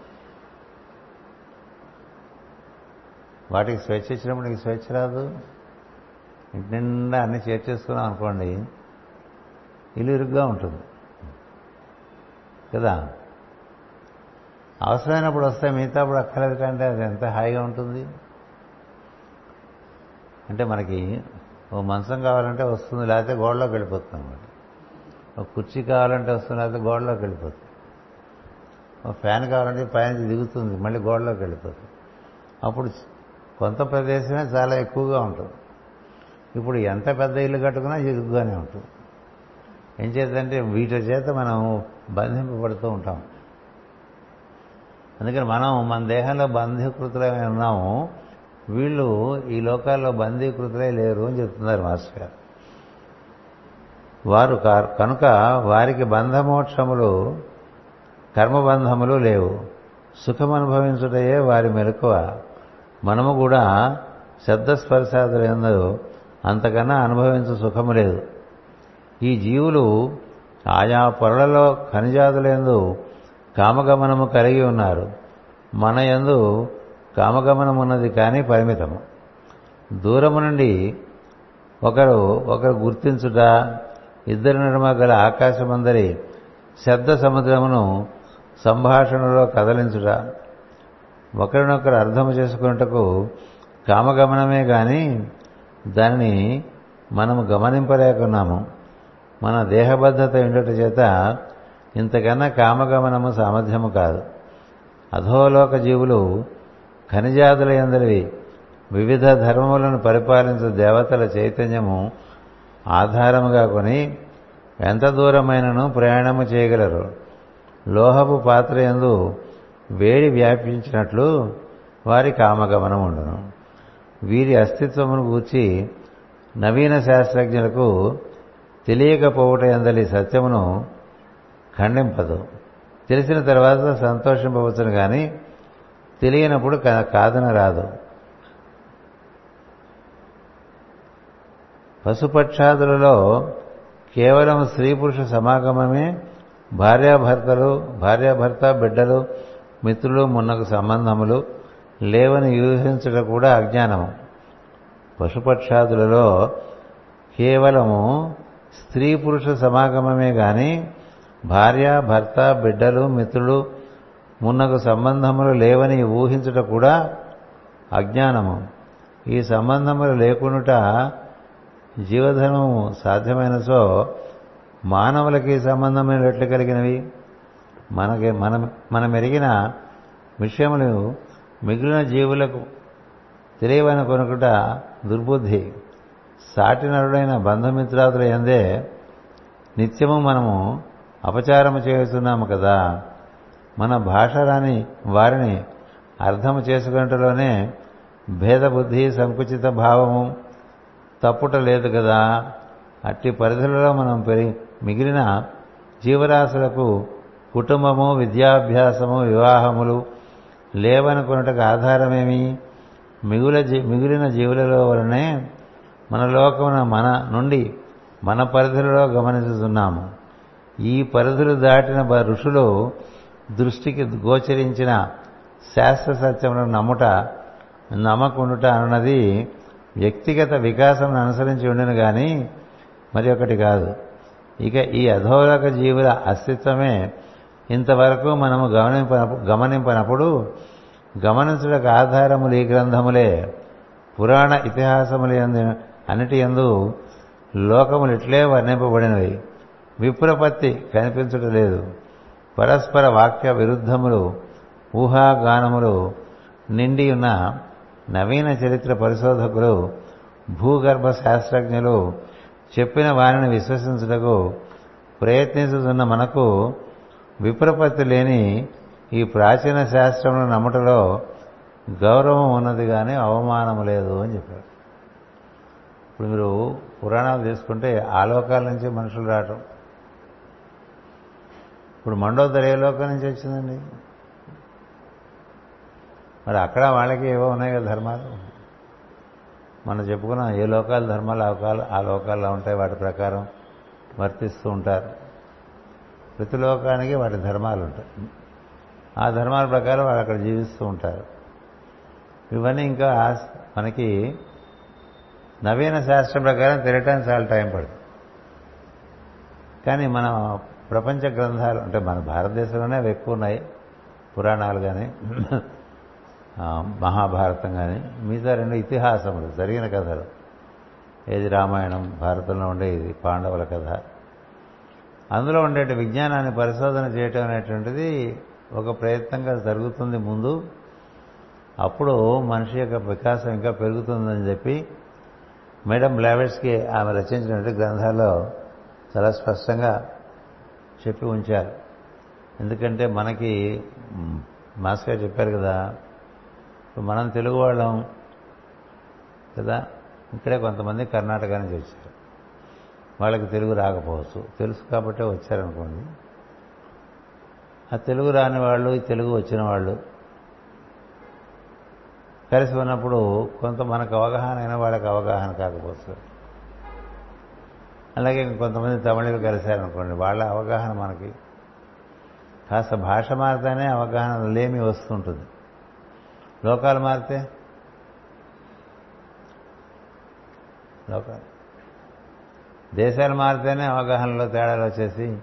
వాటికి స్వేచ్ఛ ఇచ్చినప్పుడు నీకు స్వేచ్ఛ రాదు. ఇంటి నిండా అన్ని చేర్చేసుకున్నాం అనుకోండి ఇల్లు ఇరుగ్గా ఉంటుంది. కదా? అవసరమైనప్పుడు వస్తే మిగతాప్పుడు అక్కర్లేదు కంటే అది ఎంత హాయిగా ఉంటుంది? అంటే మనకి ఓ మంచం కావాలంటే వస్తుంది లేకపోతే గోడలోకి వెళ్ళిపోతుంది అనమాట ఒక కుర్చీ కావాలంటే వస్తుంది లేకపోతే గోడలోకి వెళ్ళిపోతుంది ఒక ఫ్యాన్ కావాలంటే పైన దిగుతుంది మళ్ళీ గోడలోకి వెళ్ళిపోతుంది అప్పుడు కొంత ప్రదేశమే చాలా ఎక్కువగా ఉంటుంది. ఇప్పుడు ఎంత పెద్ద ఇల్లు కట్టుకున్నా ఇరుగ్గానే ఉంటుంది. ఏం చేద్దంటే వీటి చేత మనం బంధింపబడుతూ ఉంటాం. అందుకని మనం మన దేహంలో బంధీకృతులమే ఉన్నాము. వీళ్ళు ఈ లోకాల్లో బంధీకృతులే లేరు అని చెప్తున్నారు మాస్టర్ గారు. వారు కనుక వారికి బంధమోక్షములు కర్మబంధములు లేవు. సుఖం అనుభవించుటయే వారి మెలకువ. మనము కూడా శబ్దస్పర్శాదులందు అంతకన్నా అనుభవించు సుఖము లేదు. ఈ జీవులు ఆయా పొరలలో ఖనిజాదులందు కామగమనము కలిగి ఉన్నారు. మన యందు కామగమనం ఉన్నది కానీ పరిమితము. దూరము నుండి ఒకరు ఒకరు గుర్తించుట ఇద్దరి నడుమ గల ఆకాశమందరి శబ్ద సముద్రమును సంభాషణలో కదలించుట ఒకరినొకరు అర్థము చేసుకున్నటకు కామగమనమే కానీ దానిని మనము గమనింపలేకున్నాము. మన దేహబద్ధత ఉండట చేత ఇంతకన్నా కామగమనము సామర్థ్యము కాదు. అధోలోక జీవులు ఖనిజాదుల ఎందరివి వివిధ ధర్మములను పరిపాలించు దేవతల చైతన్యము ఆధారముగా కొని ఎంత దూరమైనను ప్రయాణము చేయగలరు? లోహపు పాత్ర ఎందు వేడి వ్యాపించినట్లు వారి కామగమనం ఉండను. వీరి అస్తిత్వమును గూర్చి నవీన శాస్త్రజ్ఞులకు తెలియకపోవట ఎందలి సత్యమును ఖండింపదు. తెలిసిన తర్వాత సంతోషింపవచ్చును కానీ తెలియనప్పుడు కా- కాదన రాదు. పశుపక్షాదులలో కేవలం స్త్రీ పురుష సమాగమమే భార్యాభర్తలు భార్యాభర్త బిడ్డలు మిత్రులు మున్నకు సంబంధములు లేవని యూహించడం కూడా అజ్ఞానము. పశుపక్షాదులలో కేవలము స్త్రీ పురుష సమాగమమే గాని భార్య భర్త బిడ్డలు మిత్రులు మున్నకు సంబంధములు లేవని ఊహించుట కూడా అజ్ఞానము. ఈ సంబంధములు లేకుండాట జీవధర్మము సాధ్యమైన సో మానవులకి సంబంధమైన రెట్లు కలిగినవి? మనకి మనం మనం ఎరిగిన విషయములు మిగిలిన జీవులకు తెలియవని కొనుకుట దుర్బుద్ధి. సాటి నరుడైన బంధుమిత్రాదుల ఎందే నిత్యము మనము అపచారము చేస్తున్నాము కదా. మన భాష రాని వారిని అర్థము చేసుకున్నట్టులోనే భేదబుద్ధి సంకుచిత భావము తప్పుట లేదు కదా. అట్టి పరిధులలో మనం పెరిగి మిగిలిన జీవరాశులకు కుటుంబము విద్యాభ్యాసము వివాహములు లేవనుకున్నట్టుకు ఆధారమేమి? మిగుల జీ- మిగిలిన జీవులలో వలనే మన లోకమున మన నుండి మన పరిధిలో గమనిస్తున్నాము ఈ పరిధులు దాటిన ఋషులు దృష్టికి గోచరించిన శాస్త్ర సత్యములను నమ్ముట నమ్మకుండుట అన్నది వ్యక్తిగత వికాసం అనుసరించి ఉండను కానీ మరి ఒకటి కాదు. ఇక ఈ అధోలోక జీవుల అస్తిత్వమే ఇంతవరకు మనము గమనింప గమనింపనప్పుడు గమనించడానికి ఆధారములు ఈ గ్రంథములే. పురాణ ఇతిహాసములు అన్నిటి యందు లోకములు ఇట్లే వర్ణింపబడినవి. విప్రపత్తి కనిపించటం లేదు పరస్పర వాక్య విరుద్ధములు ఊహాగానములు నిండి ఉన్న నవీన చరిత్ర పరిశోధకులు భూగర్భ శాస్త్రజ్ఞులు చెప్పిన వారిని విశ్వసించుటకు ప్రయత్నించుతున్న మనకు విప్రపత్తి లేని ఈ ప్రాచీన శాస్త్రమును నమ్మటలో గౌరవం ఉన్నది కానీ అవమానము లేదు అని చెప్పారు. ఇప్పుడు మీరు పురాణాలు తీసుకుంటే ఆలోకాల నుంచి మనుషులు రావటం. ఇప్పుడు మండోదర ఏ లోకం నుంచి వచ్చిందండి. మరి అక్కడ వాళ్ళకి ఏవో ఉన్నాయి కదా ధర్మాలు. మనం చెప్పుకున్నాం ఏ లోకాలు ధర్మాలు అవకాలు ఆ లోకాల్లో ఉంటాయి వాటి ప్రకారం వర్తిస్తూ ఉంటారు. ప్రతి లోకానికి వాటి ధర్మాలు ఉంటాయి. ఆ ధర్మాల ప్రకారం వాళ్ళు అక్కడ జీవిస్తూ ఉంటారు. ఇవన్నీ ఇంకా మనకి నవీన శాస్త్రం ప్రకారం తిరగటానికి చాలా టైం పడుతుంది. కానీ మన ప్రపంచ గ్రంథాలు అంటే మన భారతదేశంలోనే అవి ఎక్కువ ఉన్నాయి. పురాణాలు కానీ మహాభారతం కానీ మిగతా రెండు ఇతిహాసములు జరిగిన కథలు. ఏది రామాయణం భారతంలో ఉండే ఇది పాండవుల కథ. అందులో ఉండే విజ్ఞానాన్ని పరిశోధన చేయటం అనేటువంటిది ఒక ప్రయత్నంగా జరుగుతుంది ముందు. అప్పుడు మనిషి యొక్క వికాసం ఇంకా పెరుగుతుందని చెప్పి మేడం బ్లావెట్స్కి ఆమె రచించినటువంటి గ్రంథాల్లో చాలా స్పష్టంగా చెప్పి ఉంచారు. ఎందుకంటే మనకి మాస్గా చెప్పారు కదా ఇప్పుడు మనం తెలుగు వాళ్ళం కదా ఇక్కడే కొంతమంది కర్ణాటక నుంచి వచ్చారు. వాళ్ళకి తెలుగు రాకపోవచ్చు. తెలుసు కాబట్టే వచ్చారనుకోండి. ఆ తెలుగు రాని వాళ్ళు తెలుగు వచ్చిన వాళ్ళు కలిసి ఉన్నప్పుడు కొంత మనకు అవగాహన అయినా వాళ్ళకి అవగాహన కాకపోతుంది అలాగే కొంతమంది తమిళులు కలిశారనుకోండి వాళ్ళ అవగాహన మనకి కాస్త భాష మారితేనే అవగాహన లేమి వస్తుంటుంది. లోకాలు మారితే? లోకాలు. దేశాలు మారితేనే అవగాహనలో తేడాలు వచ్చేసి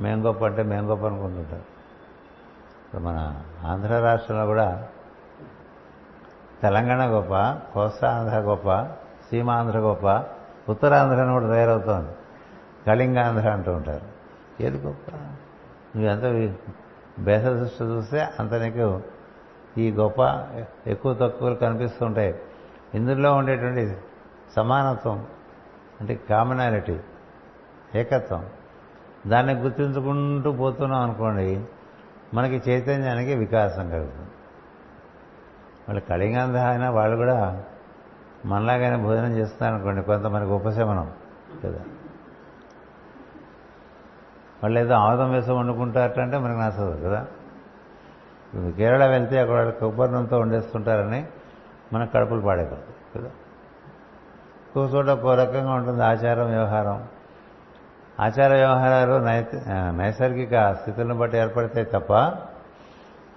మేం గొప్ప అంటే మేం గొప్ప అనుకుంటుంటారు ఇప్పుడు మన ఆంధ్ర రాష్ట్రంలో కూడా తెలంగాణ గొప్ప కోస్తా ఆంధ్ర గొప్ప సీమాంధ్ర గొప్ప ఉత్తరాంధ్ర అని కూడా తయారవుతోంది. కళింగాంధ్ర అంటూ ఉంటారు. ఏది గొప్ప? నువ్వెంత బేస దృష్టి చూస్తే అంత నీకు ఈ గొప్ప ఎక్కువ తక్కువలు కనిపిస్తూ ఉంటాయి. ఇందులో ఉండేటువంటి సమానత్వం అంటే కామనాలిటీ ఏకత్వం. దాన్ని గుర్తించుకుంటూ పోతున్నాం అనుకోండి మనకి చైతన్యానికి వికాసం కలుగుతుంది. వాళ్ళు కళింగంధ అయినా వాళ్ళు కూడా మనలాగానే భోజనం చేస్తున్నారు అనుకోండి కొంత మనకు ఉపశమనం కదా. వాళ్ళు ఏదో ఆముదం వేసం వండుకుంటారంటే మనకు నచ్చదు కదా. ఇప్పుడు కేరళ వెళ్తే అక్కడ వాళ్ళు కొబ్బరి నూనెతో వండేస్తుంటారని మనకు కడుపులు పాడైపోతుంది కదా. ఒక్కో చోట ఒక్కో రకంగా ఉంటుంది ఆచారం వ్యవహారం. ఆచార వ్యవహారాలు నైసర్గిక స్థితులను బట్టి ఏర్పడతాయి తప్ప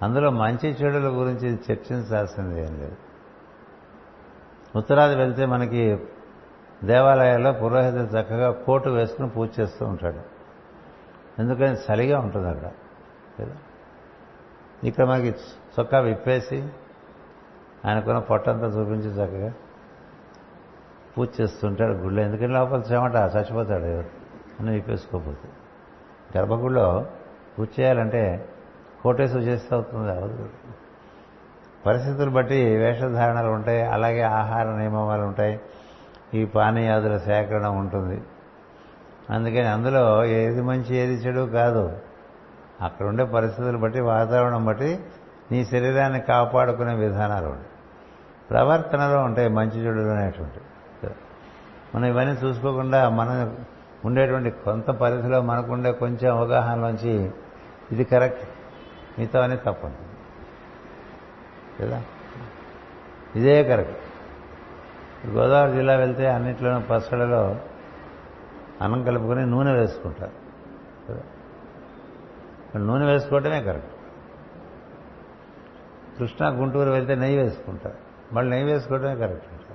అందులో మంచి చెడుల గురించి చర్చించాల్సింది ఏం లేదు. ఉత్తరాది వెళ్తే మనకి దేవాలయాల్లో పురోహితులు చక్కగా కోటు వేసుకుని పూజ చేస్తూ ఉంటాడు. ఎందుకని చలిగా ఉంటుంది అక్కడ కదా? ఇక్కడ మనకి చొక్కా విప్పేసి ఆయనకున్న పొట్టంతా చూపించి చక్కగా పూజ చేస్తుంటాడు గుళ్ళో. ఎందుకని లోపల చెమట చచ్చిపోతాడు అని విప్పేసుకోకపోతే. గర్భగుడిలో పూజ చేయాలంటే కోటే సూచిస్తూ అవుతుంది అవదు పరిస్థితులు బట్టి వేషధారణలు ఉంటాయి అలాగే ఆహార నియమాలు ఉంటాయి. ఈ పానీయాదుల సేకరణ ఉంటుంది. అందుకని అందులో ఏది మంచి ఏది చెడు కాదు. అక్కడ ఉండే పరిస్థితులు బట్టి వాతావరణం బట్టి నీ శరీరాన్ని కాపాడుకునే విధానాలు ఉంటాయి. ప్రవర్తనలో ఉంటాయి మంచి చెడులు అనేటువంటి. మనం ఇవన్నీ చూసుకోకుండా మనం ఉండేటువంటి కొంత పరిధిలో మనకుండే కొంచెం అవగాహనలోంచి ఇది కరెక్ట్. మిగతా అనే తప్పదు కదా? ఇదే కరెక్ట్. గోదావరి జిల్లా వెళ్తే అన్నింటిలోనూ పచ్చళ్ళలో అన్నం కలుపుకొని నూనె వేసుకుంటారు. నూనె వేసుకోవటమే కరెక్ట్. కృష్ణా గుంటూరు వెళ్తే నెయ్యి వేసుకుంటారు. మళ్ళీ నెయ్యి వేసుకోవటమే కరెక్ట్ అంటారు.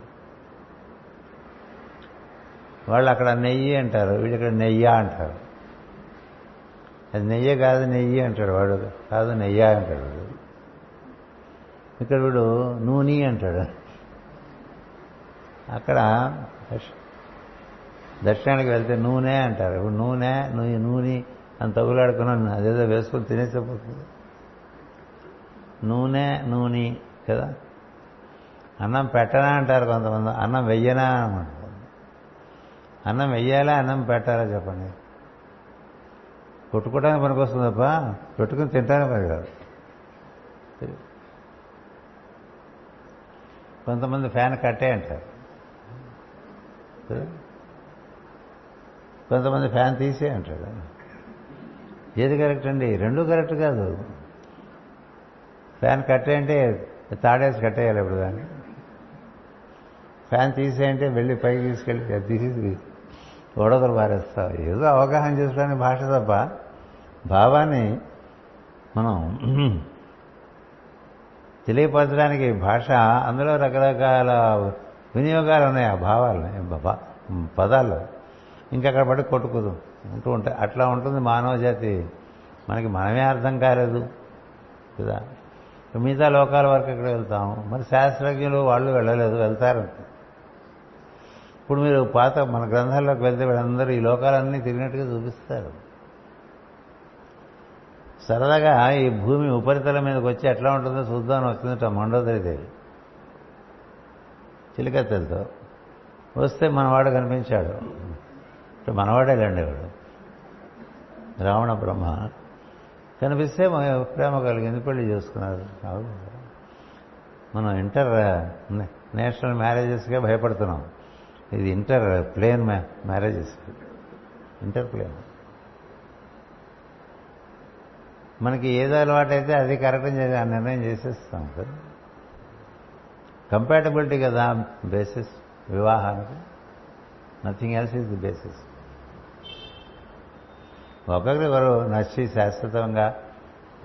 వాళ్ళు అక్కడ నెయ్యి అంటారు వీళ్ళు ఇక్కడ నెయ్యా అంటారు. అది నెయ్యి కాదు నెయ్యి అంటాడు వాడు. కాదు నెయ్యా అంటాడు వాడు. ఇక్కడ వీడు నూనె అంటాడు. అక్కడ దక్షిణానికి వెళ్తే నూనె అంటారు. ఇప్పుడు నూనె నూనె నూనె అని తగులాడుకున్నాను. అదేదో వేసుకొని తినేసిపోతుంది నూనె నూనె కదా? అన్నం పెట్టనా అంటారు కొంతమంది. అన్నం వెయ్యనా అనమాట అన్నం వెయ్యాలా అన్నం పెట్టాలా చెప్పండి? కొట్టుకోవడానికి పనికొస్తుంది తప్ప పెట్టుకుని తింటానికి పని కాదు. కొంతమంది ఫ్యాన్ కట్టే అంటారు కొంతమంది ఫ్యాన్ తీసే అంటాడు ఏది కరెక్ట్ అండి? రెండూ కరెక్ట్ కాదు. ఫ్యాన్ కట్టేయంటే తాడేసి కట్టేయాలి ఇప్పుడు దాన్ని. ఫ్యాన్ తీసేయంటే వెళ్ళి పైకి తీసుకెళ్ళి అది తీసి గొడవలు పారేస్తావు ఏదో అవగాహన చేసుకోవడానికి భాష తప్ప భావాన్ని మనం తెలియపరచడానికి భాష అందులో రకరకాల వినియోగాలు ఉన్నాయి. ఆ భావాలు పదాల్లో ఇంకక్కడ పడి కొట్టుకుదు. ఉంటూ ఉంటాయి అట్లా ఉంటుంది మానవ జాతి. మనకి మనమే అర్థం కాలేదు. కదా? మిగతా లోకాల వరకు ఎక్కడ వెళ్తాము మరి శాస్త్రజ్ఞులు వాళ్ళు వెళ్ళలేదు. వెళ్తారు. ఇప్పుడు మీరు పాత మన గ్రంథాల్లోకి వెళ్తే వీళ్ళందరూ ఈ లోకాలన్నీ తిరిగినట్టుగా చూపిస్తారు. సరదాగా ఈ భూమి ఉపరితలం మీదకి వచ్చి ఎట్లా ఉంటుందో చూద్దామని వచ్చిందట మండోదరి దేవి. చిలికత్తెలతో వస్తే మనవాడు కనిపించాడు. ఇప్పుడు మనవాడేలండి వాడు. రావణ బ్రహ్మ. కనిపిస్తే ప్రేమ కలిగింది పెళ్ళి చేసుకున్నారు. మనం ఇంటర్ నేషనల్ మ్యారేజెస్గా భయపడుతున్నాం. ఇది inter plane marriages. Inter plane. మనకి ఏదో అలవాటు అయితే అది కరెక్ట్ చేసి ఆ నిర్ణయం చేసేస్తాం కదా. కంపాటబిలిటీ కదా బేసిస్ వివాహానికి. Nothing else is the basis ఒకరికొకరు నచ్చి శాశ్వతంగా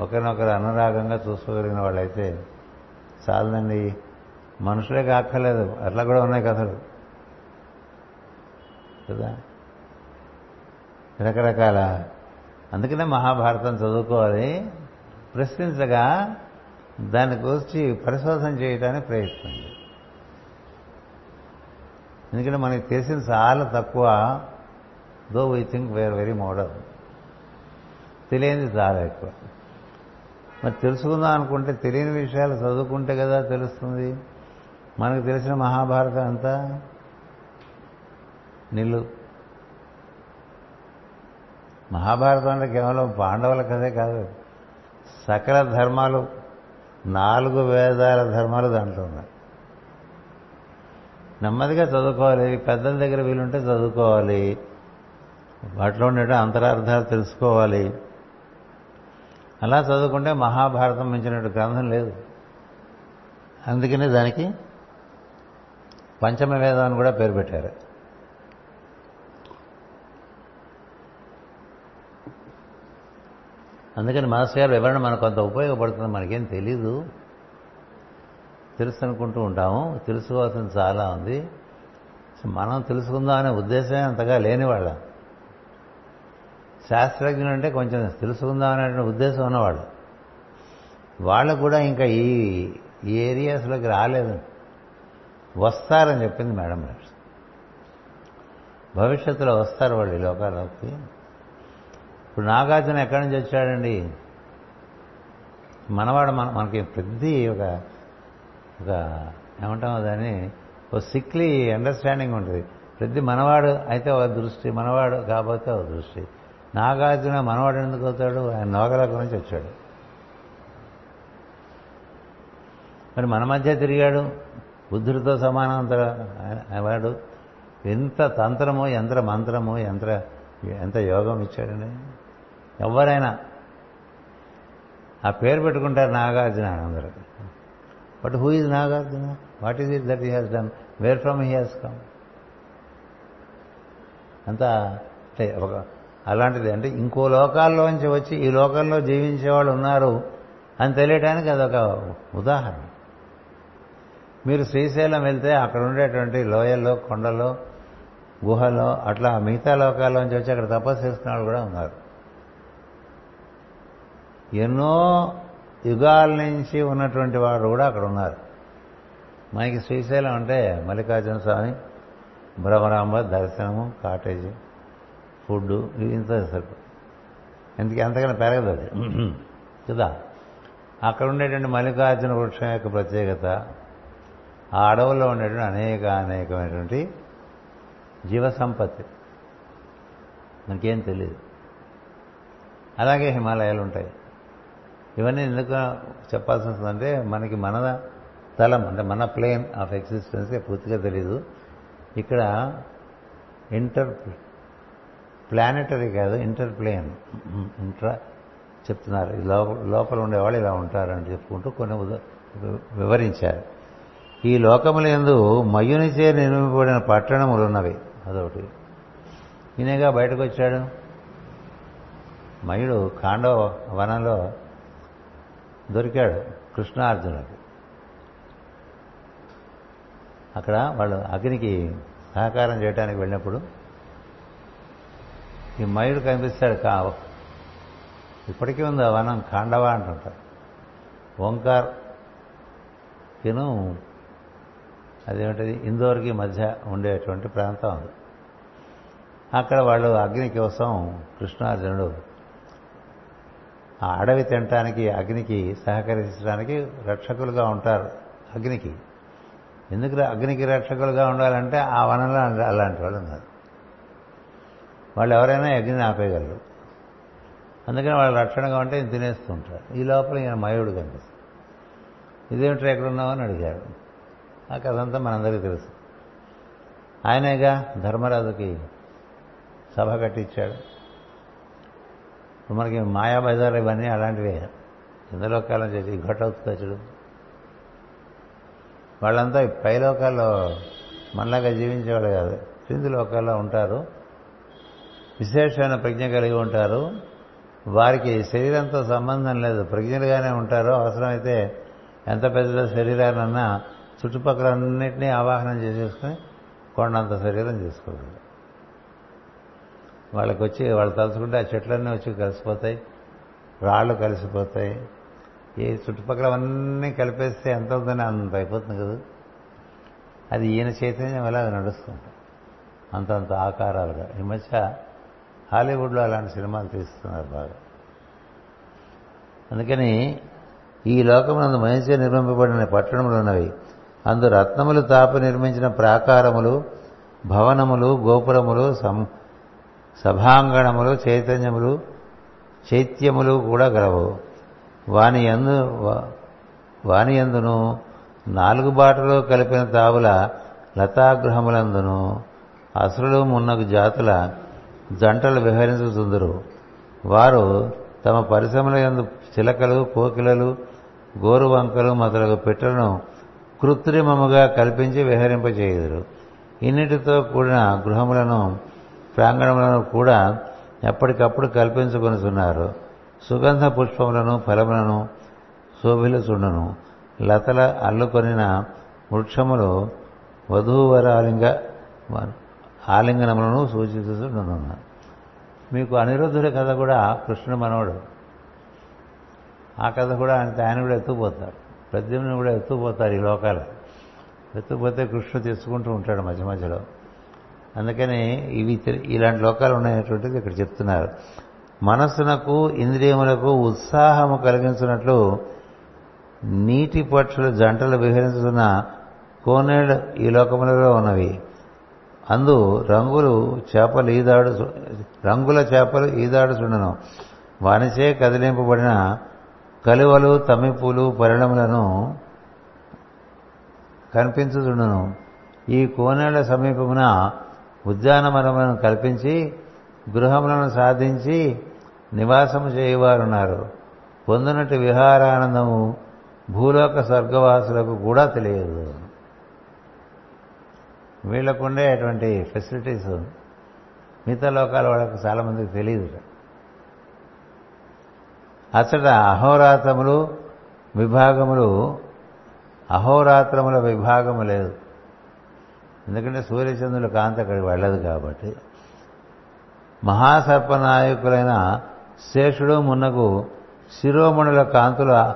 ఒకరినొకరు అనురాగంగా చూసుకోగలిగిన వాళ్ళైతే చాలండి. మనుషులే కాక్కర్లేదు అట్లా కూడా ఉన్నాయి కథలు. కదా? రకరకాల. అందుకనే మహాభారతం చదువుకోవాలి. ప్రశ్నించగా దాని గురించి పరిశోధన చేయడానికి ప్రయత్నం ఎందుకంటే మనకి తెలిసిన చాలా తక్కువ though we think we're very modern తెలియనిది చాలా ఎక్కువ. మరి తెలుసుకుందాం అనుకుంటే తెలియని విషయాలు చదువుకుంటే కదా తెలుస్తుంది? మనకు తెలిసిన మహాభారతం అంతా నిల్లు మహాభారతం అంటే కేవలం పాండవుల కథే కాదు. సకల ధర్మాలు నాలుగు వేదాల ధర్మాలు దాంట్లో ఉన్నాయి. నెమ్మదిగా చదువుకోవాలి. పెద్దల దగ్గర వీలుంటే చదువుకోవాలి. వాటిలో ఉండే అంతరార్థాలు తెలుసుకోవాలి. అలా చదువుకుంటే మహాభారతం మించినట్టు గ్రంథం లేదు. అందుకనే దానికి పంచమ వేదం అని కూడా పేరు పెట్టారు. అందుకని మాస్టర్ గారు వివరణ మనకు కొంత ఉపయోగపడుతుంది మనకేం తెలీదు. తెలుసు అనుకుంటూ ఉంటాము. తెలుసుకోవాల్సింది చాలా ఉంది. మనం తెలుసుకుందాం అనే ఉద్దేశమే అంతగా లేని వాళ్ళం. శాస్త్రజ్ఞులు అంటే కొంచెం తెలుసుకుందాం అనేటువంటి ఉద్దేశం ఉన్నవాళ్ళు. వాళ్ళు కూడా ఇంకా ఈ ఏరియాస్లోకి రాలేదు. వస్తారని చెప్పింది మేడం గారు. భవిష్యత్తులో వస్తారు వాళ్ళు ఈ లోకాలకి ఇప్పుడు నాగార్జున ఎక్కడి నుంచి వచ్చాడండి? మనవాడు మన మనకి ప్రతి ఒక ఒక ఏమంటామో దాన్ని ఒక సిక్లీ అండర్స్టాండింగ్ ఉంటుంది. ప్రతి మనవాడు అయితే ఒక దృష్టి మనవాడు కాకపోతే ఒక దృష్టి. నాగార్జున మనవాడు ఎందుకు అవుతాడు? ఆయన నోగలకు నుంచి వచ్చాడు. మరి మన మధ్య తిరిగాడు? బుద్ధుడితో సమానాంతర వాడు? ఎంత తంత్రము యంత్ర మంత్రము యంత్ర ఎంత యోగం ఇచ్చాడండి? ఎవరైనా. ఆ పేరు పెట్టుకుంటారు నాగార్జున అందరూ. But who is Nagarjuna? What is it that he has done where from he has come అంతా అంటే ఒక అలాంటిది. అంటే ఇంకో లోకాల్లోంచి వచ్చి ఈ లోకంలో జీవించేవాళ్ళు ఉన్నారు అని తెలియడానికి అదొక ఉదాహరణ. మీరు శ్రీశైలం వెళ్తే అక్కడ ఉండేటువంటి లోయల్లో కొండల్లో గుహలో అట్లా మిగతా లోకాల్లోంచి వచ్చి అక్కడ తపస్సు చేసుకున్న వాళ్ళు కూడా ఉన్నారు. ఎన్నో యుగాల నుంచి ఉన్నటువంటి వారు కూడా అక్కడ ఉన్నారు. మనకి శ్రీశైలం అంటే మల్లికార్జున స్వామి భ్రమరాంబ దర్శనము కాటేజీ ఫుడ్ ఇంత సరిపడు ఎందుకు అంతకన్నా పెరగదు అది. కదా? అక్కడ ఉండేటువంటి మల్లికార్జున వృక్షం యొక్క ప్రత్యేకత ఆ అడవుల్లో ఉండేటువంటి అనేక అనేకమైనటువంటి జీవ సంపత్తి. మనకేం తెలియదు అలాగే హిమాలయాలు ఉంటాయి. ఇవన్నీ ఎందుకు చెప్పాల్సి వస్తుందంటే మనకి మన తలం అంటే మన ప్లేన్ ఆఫ్ ఎగ్జిస్టెన్స్ పూర్తిగా తెలియదు ఇక్కడ ఇంటర్ ప్లానెటరీ కాదు ఇంటర్ ప్లేన్ ఇంట్రా చెప్తున్నారు. లోపల లోపల ఉండేవాళ్ళు ఇలా ఉంటారని చెప్పుకుంటూ కొన్ని వివరించారు. ఈ లోకముల ఎందు మయునిచే నిర్మింపబడిన పట్టణములు ఉన్నవి. అదొకటి. ఈయనగా బయటకు వచ్చాడు? మయుడు కాండవ వనంలో దొరికాడు కృష్ణార్జునుడు అక్కడ వాళ్ళు అగ్నికి సహకారం చేయడానికి వెళ్ళినప్పుడు ఈ మయుడు కనిపిస్తాడు కా ఇప్పటికీ ఉంది ఆ వనం కాండవ అంటుంటారు. ఓంకార్ కిను అదేమిటది ఇందోర్కి మధ్య ఉండేటువంటి ప్రాంతం అది. అక్కడ వాళ్ళు అగ్ని కోసం కృష్ణార్జునుడు ఆ అడవి తినటానికి అగ్నికి సహకరించడానికి రక్షకులుగా ఉంటారు అగ్నికి. ఎందుకు అగ్నికి రక్షకులుగా ఉండాలంటే ఆ వనంలో అలాంటి వాళ్ళు ఉన్నారు. వాళ్ళు ఎవరైనా అగ్నిని ఆపేయగలరు. అందుకని వాళ్ళు రక్షణగా ఉంటే ఈయన తినేస్తూ ఉంటారు. ఈ లోపల ఈయన మయుడు కనిపిస్తుంది ఇదేమిటి ఎక్కడున్నామని అడిగాడు. ఆ కథ అంతా మనందరికీ తెలుసు. ఆయనేగా ధర్మరాజుకి సభ కట్టించాడు. ఇప్పుడు మనకి మాయా బజార్ ఇవన్నీ అలాంటివే. ఇంద్రలోకాలం చేసి ఘటోత్కచుడు వాళ్ళంతా పై లోకాల్లో మనలాగా జీవించేవాళ్ళు కాదు. క్రింది లోకాల్లో ఉంటారు. విశేషమైన ప్రజ్ఞ కలిగి ఉంటారు. వారికి శరీరంతో సంబంధం లేదు. ప్రజ్ఞలుగానే ఉంటారు. అవసరమైతే ఎంత పెద్ద శరీరాన్నన్నా చుట్టుపక్కల అన్నింటినీ ఆవాహనం చేసేసుకుని కొండంత శరీరం చేసుకోగలరు. వాళ్ళకి వచ్చి వాళ్ళు తలుచుకుంటే ఆ చెట్లన్నీ వచ్చి కలిసిపోతాయి రాళ్ళు కలిసిపోతాయి. ఈ చుట్టుపక్కల అవన్నీ కలిపేస్తే ఎంత ఉందని అంత అయిపోతుంది కదా. అది ఈయన చైతన్యం ఎలా నడుస్తుంది అంతంత ఆకారాలుగా. ఈ మధ్య హాలీవుడ్లో అలాంటి సినిమాలు తీస్తున్నారు బాగా. అందుకని ఈ లోకమునందు మనిషి నిర్మింపబడిన పట్టణములు ఉన్నవి. అందు రత్నములు తాపి నిర్మించిన ప్రాకారములు భవనములు గోపురములు సం సభాంగణములు చైతన్యములు చైత్యములు కూడా గలవు. వాని ఎందు వాని ఎందును నాలుగు బాటలో కలిపిన తావుల లతాగృహములందును అసురులు మున్నగు జాతుల జంటలు విహరించుతుందరు వారు తమ పరిశ్రమల ఎందు చిలకలు కోకిలలు గోరువంకలు మొదలగు పెట్టలను కృత్రిమముగా కల్పించి విహరింపచేయుదురు. ఇన్నిటితో కూడిన గృహములను ప్రాంగణములను కూడా ఎప్పటికప్పుడు కల్పించుకొనిచున్నారు. సుగంధ పుష్పములను ఫలములను శోభిలుచుండును లతల అల్లుకొనిన వృక్షములు వధూవరాలింగ ఆలింగనములను సూచిస్తుండును మీకు అనిరుద్ధుడి కథ కూడా కృష్ణుడు మనవడు. ఆ కథ కూడా ఆయన ఆయన కూడా ఎత్తుకుపోతారు ప్రద్యుమ్ని కూడా ఎత్తుకుపోతారు ఈ లోకాలు. ఎత్తుకుపోతే కృష్ణుడు తీసుకుంటూ ఉంటాడు మధ్య మధ్యలో. అందుకని ఇవి ఇలాంటి లోకాలు ఉన్నాయనేటువంటిది ఇక్కడ చెప్తున్నారు. మనస్సునకు ఇంద్రియములకు ఉత్సాహము కలిగించినట్లు నీటి పక్షులు జంటలు విహరించుతున్న కోనేళ్ళు ఈ లోకములలో ఉన్నవి. అందు రంగులు చేపలు ఈదాడు రంగుల చేపలు ఈదాడుచుండను వానిచే కదిలింపబడిన కలువలు తమిపులు పరిణములను కనిపించుతుండను ఈ కోనేళ్ళ సమీపమున ఉద్యానవనములను కల్పించి గృహములను సాధించి నివాసము చేయువారున్నారు. పొందినట్టు విహారానందము భూలోక స్వర్గవాసులకు కూడా తెలియదు. వీళ్ళకుండే అటువంటి ఫెసిలిటీస్ మిగతా లోకాల వాళ్ళకు చాలామందికి తెలియదు అచ్చట అహోరాత్రములు విభాగములు అహోరాత్రముల విభాగము లేదు. ఎందుకంటే సూర్యచంద్రుల కాంతి అక్కడికి వెళ్ళదు కాబట్టి. మహాసర్పనాయకులైన శేషుడు మున్నకు శిరోమణుల కాంతుల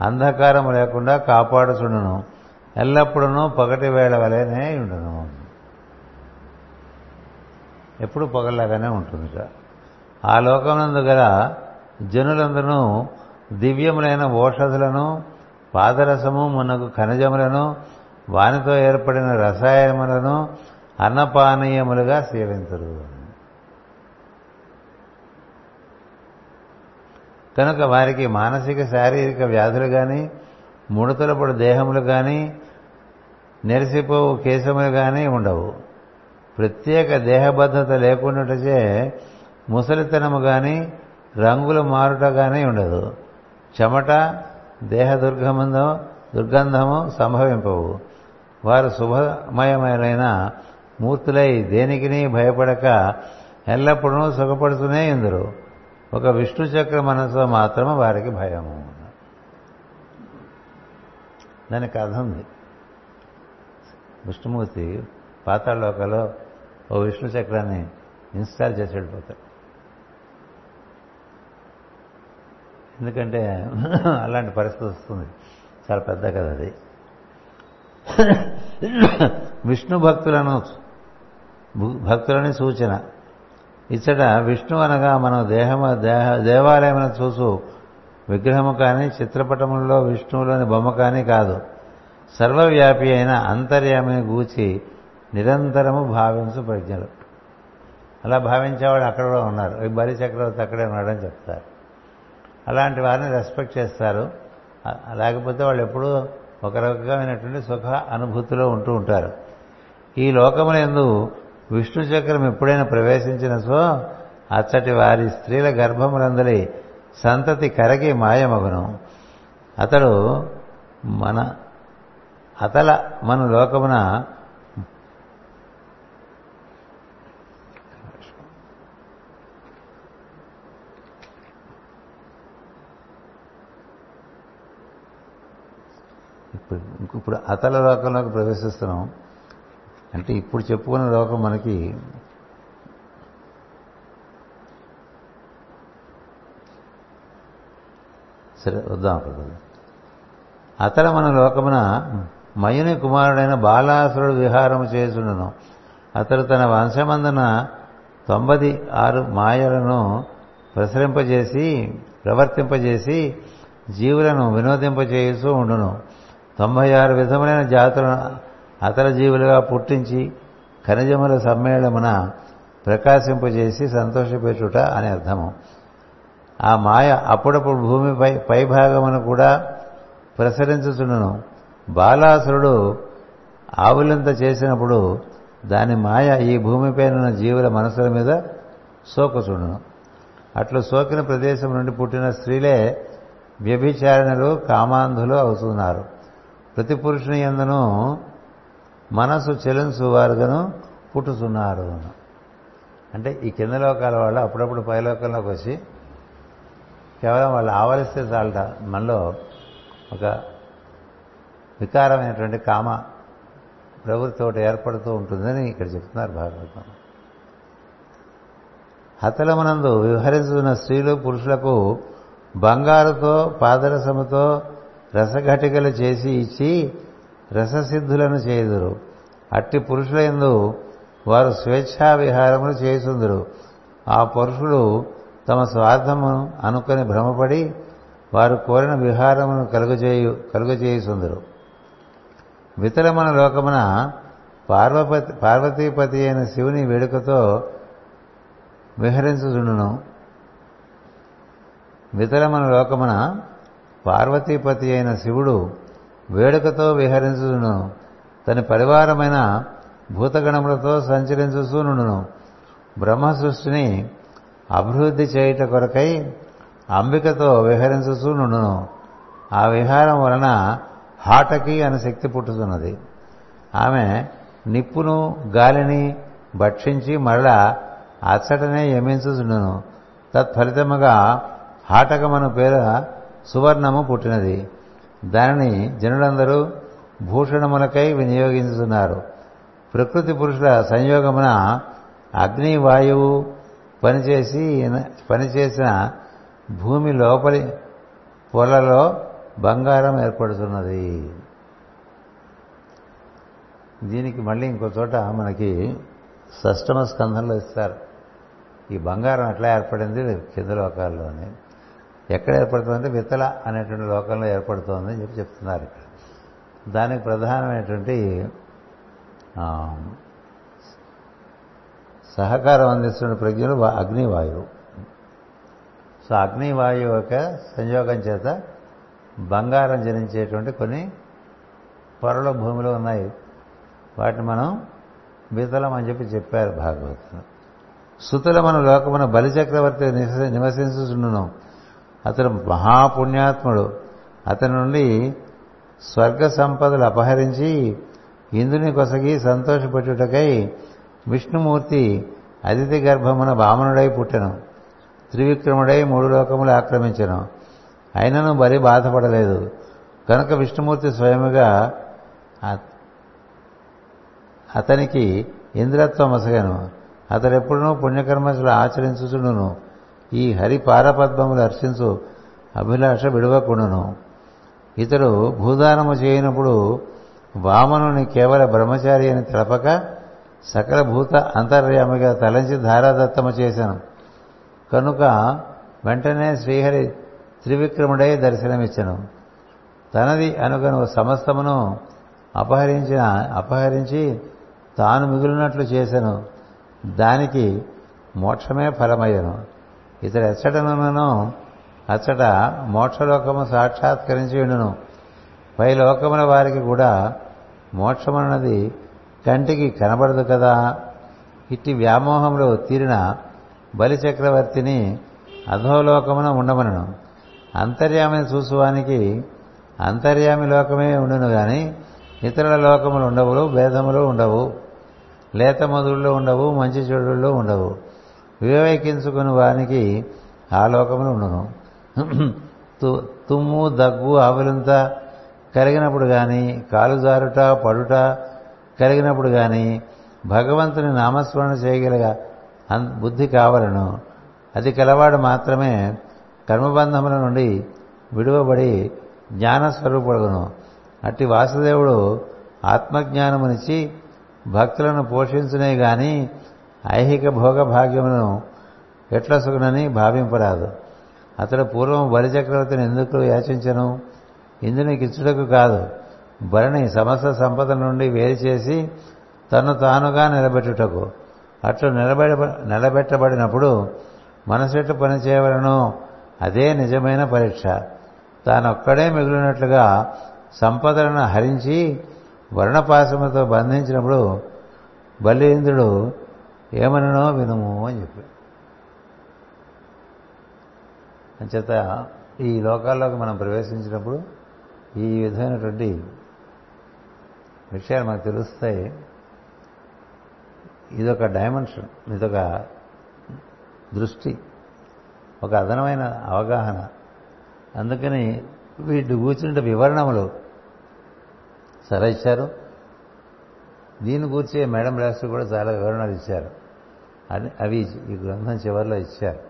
అంధకారం లేకుండా కాపాడుచుండును. ఎల్లప్పుడూ పగటి వేళ వలెనే ఉండును. ఎప్పుడు పగల్లాగానే ఉంటుంది ఆ లోకమునందు గల జనులందరూ దివ్యములైన ఓషధులను పాదరసము మునకు ఖనిజములను వానితో ఏర్పడిన రసాయనములను అన్నపానీయములుగా సేవించరు. కనుక వారికి మానసిక శారీరక వ్యాధులు కానీ ముడతలపడు దేహములు కానీ నెరిసిపోవు కేశములు కానీ ఉండవు. ప్రత్యేక దేహబద్ధత లేకుండాటచే ముసలితనము కానీ రంగులు మారుట కానీ ఉండదు. చెమట దేహ దుర్గమందో దుర్గంధము సంభవింపవు. వారు శుభమయమైన మూర్తులై దేనికిని భయపడక ఎల్లప్పుడూ సుఖపడుతూనే ఇందురు ఒక విష్ణు చక్ర మనసు మాత్రమే వారికి భయము. దాని కథ ఉంది. విష్ణుమూర్తి పాతాళలోకలో ఓ విష్ణు చక్రాన్ని ఇన్స్టాల్ చేసి వెళ్ళిపోతాడు. ఎందుకంటే అలాంటి పరిస్థితి వస్తుంది. చాలా పెద్ద కదా అది. విష్ణు భక్తులను భక్తులని సూచన. ఇచ్చట విష్ణు అనగా మనం దేహము దేహ దేవాలయమున చూసు విగ్రహము కానీ చిత్రపటములలో విష్ణువులోని బొమ్మ కానీ కాదు. సర్వవ్యాపి అయిన అంతర్యామిని గూచి నిరంతరము భావించు ప్రజ్ఞలు. అలా భావించేవాడు అక్కడ కూడా ఉన్నారు. బలి చక్రవర్తి అక్కడే ఉన్నాడని చెప్తారు. అలాంటి వారిని రెస్పెక్ట్ చేస్తారు. లేకపోతే వాళ్ళు ఎప్పుడూ ఒక రకమైనటువంటి సుఖ అనుభూతిలో ఉంటూ ఉంటారు. ఈ లోకములందు విష్ణు చక్రం ఎప్పుడైనా ప్రవేశించిన సో అచ్చటి వారి స్త్రీల గర్భములందరి సంతతి కరగి మాయమగును. అతడు మన అతల మన లోకమున ఇప్పుడు ఇప్పుడు అతల లోకంలోకి ప్రవేశిస్తున్నాం. అంటే ఇప్పుడు చెప్పుకున్న లోకం మనకి సరే వద్దాం అక్కడ. అతల మన లోకమున మయుని కుమారుడైన బాలాసురుడు విహారము చేసుండును అతడు తన వంశమందున తొంభది ఆరు మాయలను ప్రసరింపజేసి ప్రవర్తింపజేసి జీవులను వినోదింపజేస్తూ ఉండును. తొంభై ఆరు విధములైన జాతులను అతల జీవులుగా పుట్టించి ఖనిజముల సమ్మేళమున ప్రకాశింపజేసి సంతోషపెట్టుట అని అర్థము. ఆ మాయ అప్పుడప్పుడు భూమిపై పైభాగమును కూడా ప్రసరించుచుండును. బాలాసురుడు ఆవులంత చేసినప్పుడు దాని మాయ ఈ భూమిపైన జీవుల మనసుల మీద సోకుచుండును. అట్లు సోకిన ప్రదేశం నుండి పుట్టిన స్త్రీలే వ్యభిచారణలు కామాంధులు అవుతున్నారు. ప్రతి పురుషుని ఎందును మనసు చెలించు వారుగాను పుట్టుతున్నారు అంటే ఈ కింద లోకాల వాళ్ళు అప్పుడప్పుడు పైలోకంలోకి వచ్చి కేవలం వాళ్ళు ఆవలిస్తే చాలట. మనలో ఒక వికారమైనటువంటి కామ ప్రవృత్తి ఏర్పడుతూ ఉంటుందని ఇక్కడ చెప్తున్నారు భాగవతం. హతలమునందు వ్యవహరిస్తున్న స్త్రీలు పురుషులకు బంగారుతో పాదరసముతో రసఘటికలు చేసి ఇచ్చి రససిద్ధులను చేయుదురు. అట్టి పురుషులందు వారు స్వేచ్ఛా విహారములు చేయుచుందురు. ఆ పురుషులు తమ స్వార్థము అనుకొని భ్రమపడి వారు కోరిన విహారమును కలుగజేయు కలుగజేయుచుందురు. వితలమన లోకమున పార్వపతి పార్వతీపతి అయిన శివుని వేడుకతో విహరించుచుండును. వితలమన లోకమున పార్వతీపతి అయిన శివుడు వేడుకతో విహరించును తన పరివారమైన భూతగణములతో సంచరించుసూనును బ్రహ్మ సృష్టిని అభివృద్ధి చేయుట కొరకై అంబికతో విహరించుసూనును ఆ విహారం వలన హాటకి అనే శక్తి పుట్టుతున్నది ఆమె నిప్పును గాలిని భక్షించి మరలా అచ్చటనే యమించుచుండును. తత్ఫలితముగా హాటకమను పేర సువర్ణము పుట్టినది. దానిని జనులందరూ భూషణములకై వినియోగించుతున్నారు ప్రకృతి పురుషుల సంయోగమున అగ్ని వాయువు పనిచేసి పనిచేసిన భూమి లోపలి పొలలో బంగారం ఏర్పడుతున్నది. దీనికి మళ్ళీ ఇంకో చోట మనకి షష్టమ స్కంధంలో ఇస్తారు. ఈ బంగారం ఎట్లా ఏర్పడింది? కింద ఎక్కడ ఏర్పడుతుందంటే విత్తల అనేటువంటి లోకంలో ఏర్పడుతోంది అని చెప్పి చెప్తున్నారు ఇక్కడ. దానికి ప్రధానమైనటువంటి సహకారం అందిస్తున్న ప్రజ్ఞలు అగ్నివాయువు. సో అగ్నివాయువు యొక్క సంయోగం చేత బంగారం జనించేటువంటి కొన్ని పొరల భూములు ఉన్నాయి. వాటిని మనం వితలం అని చెప్పి చెప్పారు భాగవతం. సుతుల మన లోకమున బలిచక్రవర్తి నివసించుచుండును. అతడు మహాపుణ్యాత్ముడు. అతని నుండి స్వర్గ సంపదలు అపహరించి ఇందుని కొసగి సంతోషపెట్టుటకై విష్ణుమూర్తి అతిథి గర్భమున వామనుడై పుట్టెను. త్రివిక్రముడై మూడు లోకములు ఆక్రమించను. అయినను బలి బాధపడలేదు. కనుక విష్ణుమూర్తి స్వయముగా అతనికి ఇంద్రత్వం అసగను అతడెప్పుడూ పుణ్యకర్మశులు ఆచరించుచుండును. ఈ హరి పారపద్మములు అర్చించు అభిలాష విడవకుండును. ఇతడు భూదానము చేయనప్పుడు వామనుని కేవల బ్రహ్మచారి అని తెలపక సకల భూత అంతర్యామిగా తలంచి ధారాదత్తము చేశాను. కనుక వెంటనే శ్రీహరి త్రివిక్రముడై దర్శనమిచ్చను. తనది అనుగను సమస్తమును అపహరించిన అపహరించి తాను మిగిలినట్లు చేశాను దానికి మోక్షమే ఫలమయ్యను. ఇతడు ఎచ్చటనను అచ్చట మోక్షలోకము సాక్షాత్కరించి ఉండును. పై లోకముల వారికి కూడా మోక్షమన్నది కంటికి కనబడదు కదా. ఇట్టి వ్యామోహంలో తీరిన బలిచక్రవర్తిని అధోలోకమున ఉండమనను. అంతర్యామిని చూసువానికి అంతర్యామి లోకమే ఉండును గాని ఇతరుల లోకములు ఉండవు భేదములు ఉండవు. లేత మొదళ్ళు ఉండవు మంచి చెడుల్లో ఉండవు. వివేకించుకుని వానికి ఆ లోకములు ఉండను. తుమ్ము దగ్గు ఆవులంత కలిగినప్పుడు కానీ కాలు జారుట పడుట కలిగినప్పుడు కానీ భగవంతుని నామస్మరణ చేయగలగా బుద్ధి కావలను. అది కలవాడు మాత్రమే కర్మబంధముల నుండి విడువబడి జ్ఞానస్వరూపుడును అట్టి వాసుదేవుడు ఆత్మజ్ఞానమునిచ్చి భక్తులను పోషించునే గాని ఐహిక భోగ భాగ్యములను ఎట్ల సుగునని భావింపరాదు. అతడు పూర్వం బలిచక్రవర్తిని ఎందుకు యాచించను? ఇందునికిచ్చుటకు కాదు. బలిని సమస్త సంపద నుండి వేరు చేసి తను తానుగా నిలబెట్టుటకు. అట్లు నిలబెడ నిలబెట్టబడినప్పుడు మనసెట్టు పనిచేయవలను? అదే నిజమైన పరీక్ష. తానొక్కడే మిగిలినట్లుగా సంపదలను హరించి వర్ణపాశముతో బంధించినప్పుడు బలీంద్రుడు ఏమనో వినుము అని చెప్పాడు అంచేత ఈ లోకాల్లోకి మనం ప్రవేశించినప్పుడు ఈ విధమైనటువంటి విషయాలు మనకు తెలుస్తాయి ఇదొక డైమెన్షన్ ఇదొక దృష్టి ఒక అదనమైన అవగాహన. అందుకని వీటి కూర్చుంటే వివరణములు సరే ఇచ్చారు. దీని కూర్చే మేడం రాష్ట్ర కూడా చాలా వివరణలు ఇచ్చారు. అని అవి ఈ గ్రంథం చివరిలో ఇచ్చారు.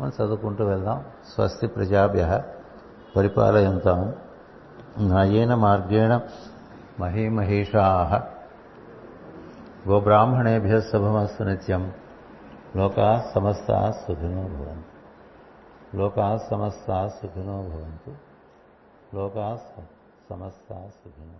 మనం చదువుకుంటూ వెళ్దాం. స్వస్తి ప్రజాభ్య పరిపాలయంతాం. న్యాయేన మార్గేణ మహీమహేషా గోబ్రాహ్మణేభ్య శుభమస్తు నిత్యం. లోకా సమస్త సుఖినో భవంతు. లోకా సమస్త సుఖినో భవంతు. లోకా సమస్త సుఖినో